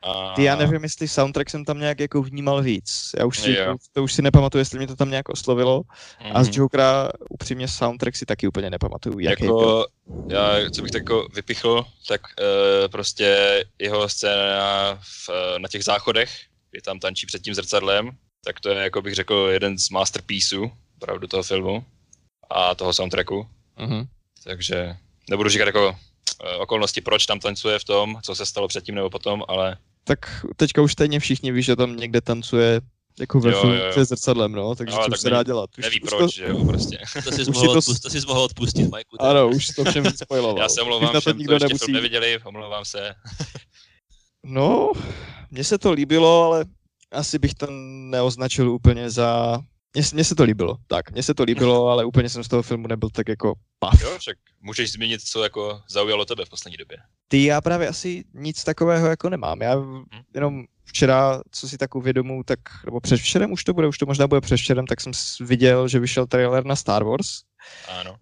S3: A...
S1: Ty já nevím, jestli soundtrack jsem tam nějak jako vnímal víc. Já už si, to už si nepamatuju, jestli mě to tam nějak oslovilo.
S3: Mhm.
S1: A z Jokera upřímně soundtrack si taky úplně nepamatuju, jaký byl.
S3: jako, já, co bych tak jako vypichl, tak uh, prostě jeho scéna v, uh, na těch záchodech, kdy tam tančí před tím zrcadlem, tak to je, jako bych řekl, jeden z masterpieceů opravdu toho filmu a toho soundtracku.
S1: Mhm.
S3: Takže nebudu říkat jako eh, okolnosti, proč tam tancuje v tom, co se stalo předtím nebo potom, ale
S1: Tak teďka už stejně všichni ví, že tam někde tancuje jako ve
S3: Jo,
S1: filmu
S3: jo, jo.
S1: se zrcadlem, no, takže
S3: Ale
S1: to
S3: tak
S1: už se dá dělat. Už,
S3: neví
S1: už
S3: proč, že jo, prostě. (laughs)
S2: To jsi
S1: Už
S2: mohl,
S1: si to
S2: odpustit, to jsi mohl odpustit, Majku.
S1: To, ano, už to všem spoiloval.
S3: Já se omlouvám
S1: na to
S3: všem,
S1: nikdo
S3: to ještě
S1: nemusí.
S3: film neviděli, omlouvám se.
S1: No, mně se to líbilo, ale asi bych to neoznačil úplně za... Mně, mně se to líbilo, tak, mně se to líbilo, (laughs) ale úplně jsem z toho filmu nebyl tak jako paf.
S3: Jo, však můžeš zmínit, co jako zaujalo tebe v poslední době.
S1: Ty já právě asi nic takového jako nemám. Já jenom včera, co si tak uvědomu, tak, nebo předvčerem už to bude, už to možná bude předvčerem, tak jsem viděl, že vyšel trailer na Star Wars,
S3: Ano.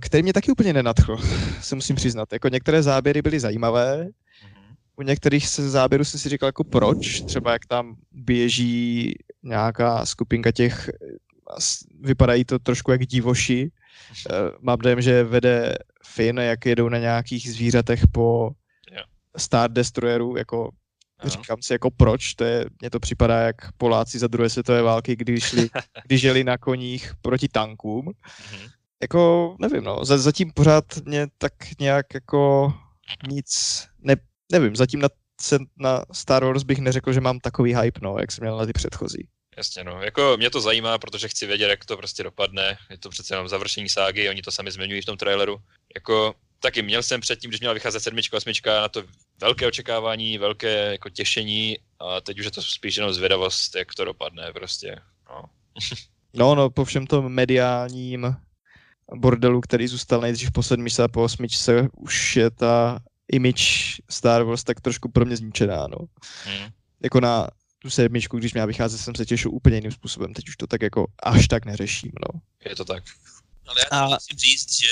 S1: který mě taky úplně nenadchl, (laughs) se musím přiznat. Jako některé záběry byly zajímavé,
S3: Mhm.
S1: u některých se záběrů jsem si říkal jako proč, třeba jak tam běží nějaká skupinka těch, vypadají to trošku jak divoši, Eh, mám dojem, že vede Finn, jak jedou na nějakých zvířatech po. Star Destroyeru, jako
S3: Ano.
S1: říkám si jako proč, to je, mně to připadá jak Poláci za druhé světové války, když, šli, (laughs) když jeli na koních proti tankům.
S3: Mhm.
S1: Jako, nevím, no, za- zatím pořád mě tak nějak jako nic, ne, nevím, zatím na, se, na Star Wars bych neřekl, že mám takový hype, no, jak jsem měl na ty předchozí.
S3: Jasně, no. Jako mě to zajímá, protože chci vědět, jak to prostě dopadne. Je to přece jenom završení ságy, oni to sami zmiňují v tom traileru. Jako taky měl jsem předtím, když měla vycházet sedmička, osmička, na to velké očekávání, velké jako těšení a teď už je to spíš jenom zvědavost, jak to dopadne prostě. No. (laughs)
S1: No, no, po všem tom mediálním bordelu, který zůstal nejdřív po sedmičce a po osmičce, už je ta image Star Wars tak trošku pro mě zničená, no.
S3: Hmm.
S1: Jako na tu sedmičku, když měla vycházet, jsem se těšil úplně jiným způsobem, teď už to tak jako až tak neřeším, no.
S3: Je to tak.
S2: Ale já
S1: A-
S2: a... musím říct, že...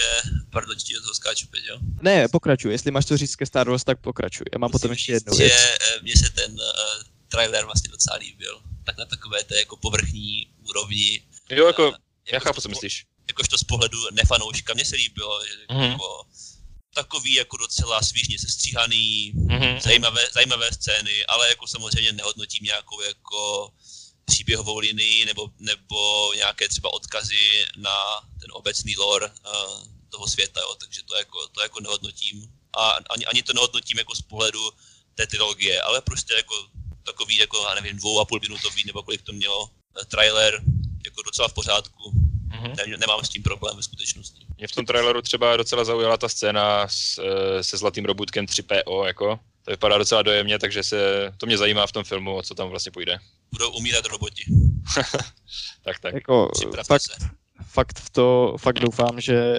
S2: Pardon, že ti do toho skáču, Peťo.
S1: Ne, pokračuj, jestli máš to říct ke Star Wars, tak pokračuj. Já mám potom ještě jednu
S2: že
S1: věc.
S2: eh, mně se ten uh, trailer vlastně docela líbil. Tak na takové té jako povrchní úrovni.
S3: Jo, jako,
S2: eh,
S3: já chápu, co myslíš.
S2: Jakožto z pohledu nefanouška, mně se líbilo, že
S3: Mhm.
S2: jako takový jako docela svížně sestříhaný,
S3: Mhm.
S2: zajímavé, zajímavé scény, ale jako samozřejmě nehodnotím nějakou jako příběhovou linii nebo, nebo nějaké třeba odkazy na ten obecný lore uh, toho světa, jo, takže to jako, to jako nehodnotím. A ani, ani to nehodnotím jako z pohledu té trilogie, ale prostě jako takový, jako, já nevím, dvou a půl minutový, nebo kolik to mělo, eh, trailer, jako docela v pořádku.
S3: Mhm.
S2: Ne, nemám s tím problém ve skutečnosti.
S3: Mě v tom traileru třeba docela zaujala ta scéna s, eh, se zlatým robotkem 3PO, jako. To vypadá docela dojemně, takže se, to mě zajímá v tom filmu, o co tam vlastně půjde. (laughs)
S2: Budou umírat roboti.
S3: Tak, tak.
S1: Jako,
S2: Připravte
S1: fakt,
S2: se.
S1: fakt v to, fakt doufám, že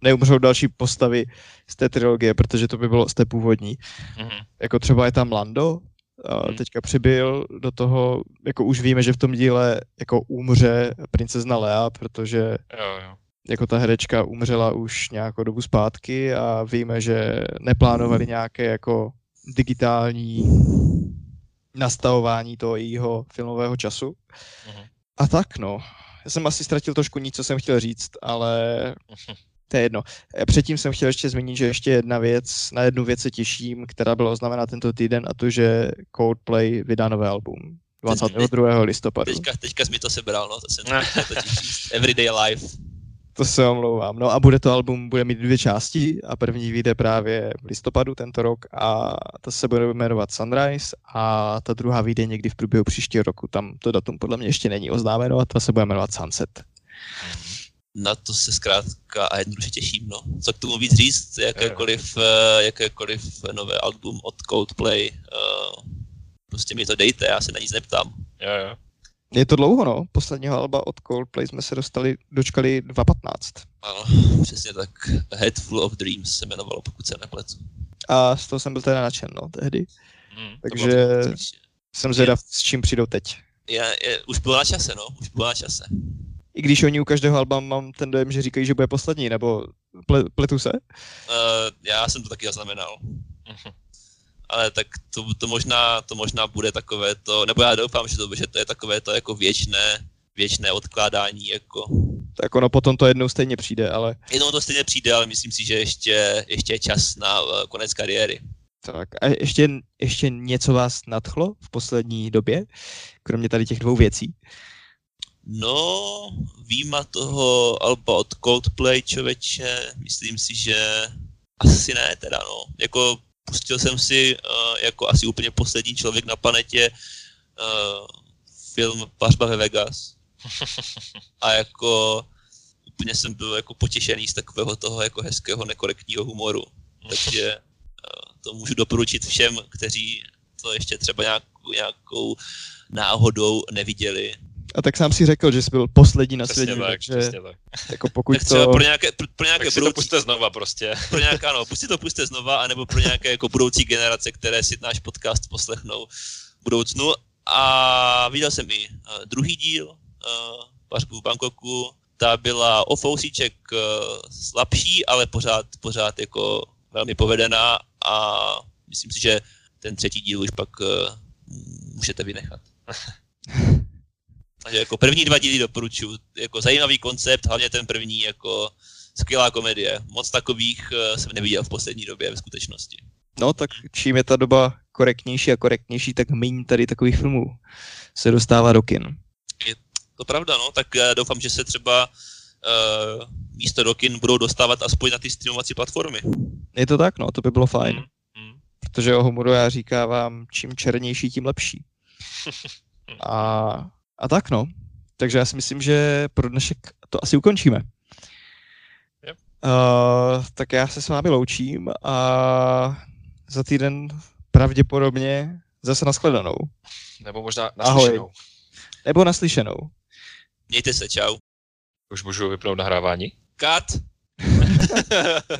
S1: neumřou další postavy z té trilogie, protože to by bylo z té původní.
S3: Mhm.
S1: Jako třeba je tam Lando, a
S3: Hmm.
S1: teďka přibyl do toho, jako už víme, že v tom díle jako umře princezna Lea, protože
S3: Jo, jo.
S1: Jako ta herečka umřela už nějakou dobu zpátky a víme, že neplánovali nějaké jako digitální nastavování toho jejího filmového času.
S3: Mhm.
S1: A tak no, já jsem asi ztratil trošku nic, co jsem chtěl říct, ale to je jedno. Eh, Předtím jsem chtěl ještě zmínit, že ještě jedna věc, na jednu věc se těším, která byla oznámena tento týden a to, že Coldplay vydá nové album 22. listopadu.
S2: Teďka, teďka jsi mi to sebral, no, to jsem to. Everyday Life.
S1: To se omlouvám. No a bude to album, bude mít dvě části a první vyjde právě v listopadu tento rok a ta se bude jmenovat Sunrise a ta druhá vyjde někdy v průběhu příštího roku. Tam to datum podle mě ještě není oznámeno a ta se bude jmenovat Sunset.
S2: Na to se zkrátka a jednoduše těším, no. Co k tomu víc říct, jakékoliv, uh, (laughs) jakékoliv nové album od Coldplay, uh, prostě mi to dejte, já se na nic neptám.
S3: Jo, jo.
S1: Je to dlouho, no. Posledního alba od Coldplay jsme se dostali, dočkali 2.15.
S2: Ano, přesně tak. A Head Full of Dreams se jmenovalo, pokud se nepletu.
S1: A z toho jsem byl teda nadšen, no, tehdy.
S3: Hmm.
S1: Takže jsem zvědav, s čím přijdou teď.
S2: je, je, už bylo na čase, no, už bylo na čase.
S1: I když oni u každého alba mám ten dojem, že říkají, že bude poslední, nebo ple, pletu se?
S2: Uh, já jsem to taky zaznamenal. Ale tak to, to, možná, to možná bude takové to, nebo já doufám, že to, že to je takové to jako věčné, věčné odkládání, jako.
S1: Tak ono potom to jednou stejně přijde, ale
S2: Jednou to stejně přijde, ale myslím si, že ještě, ještě je čas na uh, konec kariéry.
S1: tak. A ještě, ještě něco vás nadchlo v poslední době, kromě tady těch dvou věcí?
S2: No, výjima toho alba od Coldplay, člověče, myslím si, že asi ne teda, no. Jako pustil jsem si uh, jako asi úplně poslední člověk na planetě uh, film Pařba ve Vegas. (laughs) A jako úplně jsem byl jako potěšený z takového toho jako hezkého nekorektního humoru. Takže uh, to můžu doporučit všem, kteří to ještě třeba nějakou, nějakou náhodou neviděli.
S1: A tak sám si řekl, že jsi byl poslední na
S3: Přesně
S1: světě,
S3: tak,
S1: takže
S3: přesně tak.
S1: jako pokud
S2: tak
S1: to...
S2: pro nějaké, pro, pro nějaké
S3: Tak si to
S2: budoucí,
S3: puste znova prostě. (laughs)
S2: pro nějaké, ano, buď si to puste znova, anebo pro nějaké jako budoucí generace, které si náš podcast poslechnou v budoucnu. A viděl jsem i uh, druhý díl uh, Pařbu v Bangkoku. Ta byla o fousíček uh, slabší, ale pořád, pořád jako velmi povedená a myslím si, že ten třetí díl už pak uh, můžete vynechat. (laughs) Takže jako první dva díly doporučuji. Jako zajímavý koncept, hlavně ten první jako skvělá komedie. Moc takových uh, jsem neviděl v poslední době ve skutečnosti.
S1: No tak čím je ta doba korektnější a korektnější, tak méně tady takových filmů se dostává do kin.
S2: To pravda, no, tak doufám, že se třeba uh, místo do kin budou dostávat aspoň na ty streamovací platformy.
S1: Je to tak, no, to by bylo fajn.
S3: Mm, mm.
S1: Protože o humoru já říkávám, čím černější, tím lepší. (laughs) A, a tak no. Takže já si myslím, že pro dnešek to asi ukončíme.
S3: Yep.
S1: Uh, tak já se s vámi loučím a za týden pravděpodobně zase nashledanou.
S3: Nebo možná
S1: Ahoj.
S3: naslyšenou.
S1: Nebo naslyšenou.
S2: Mějte se, čau.
S3: Už můžu vypnout nahrávání?
S2: Cut! (laughs)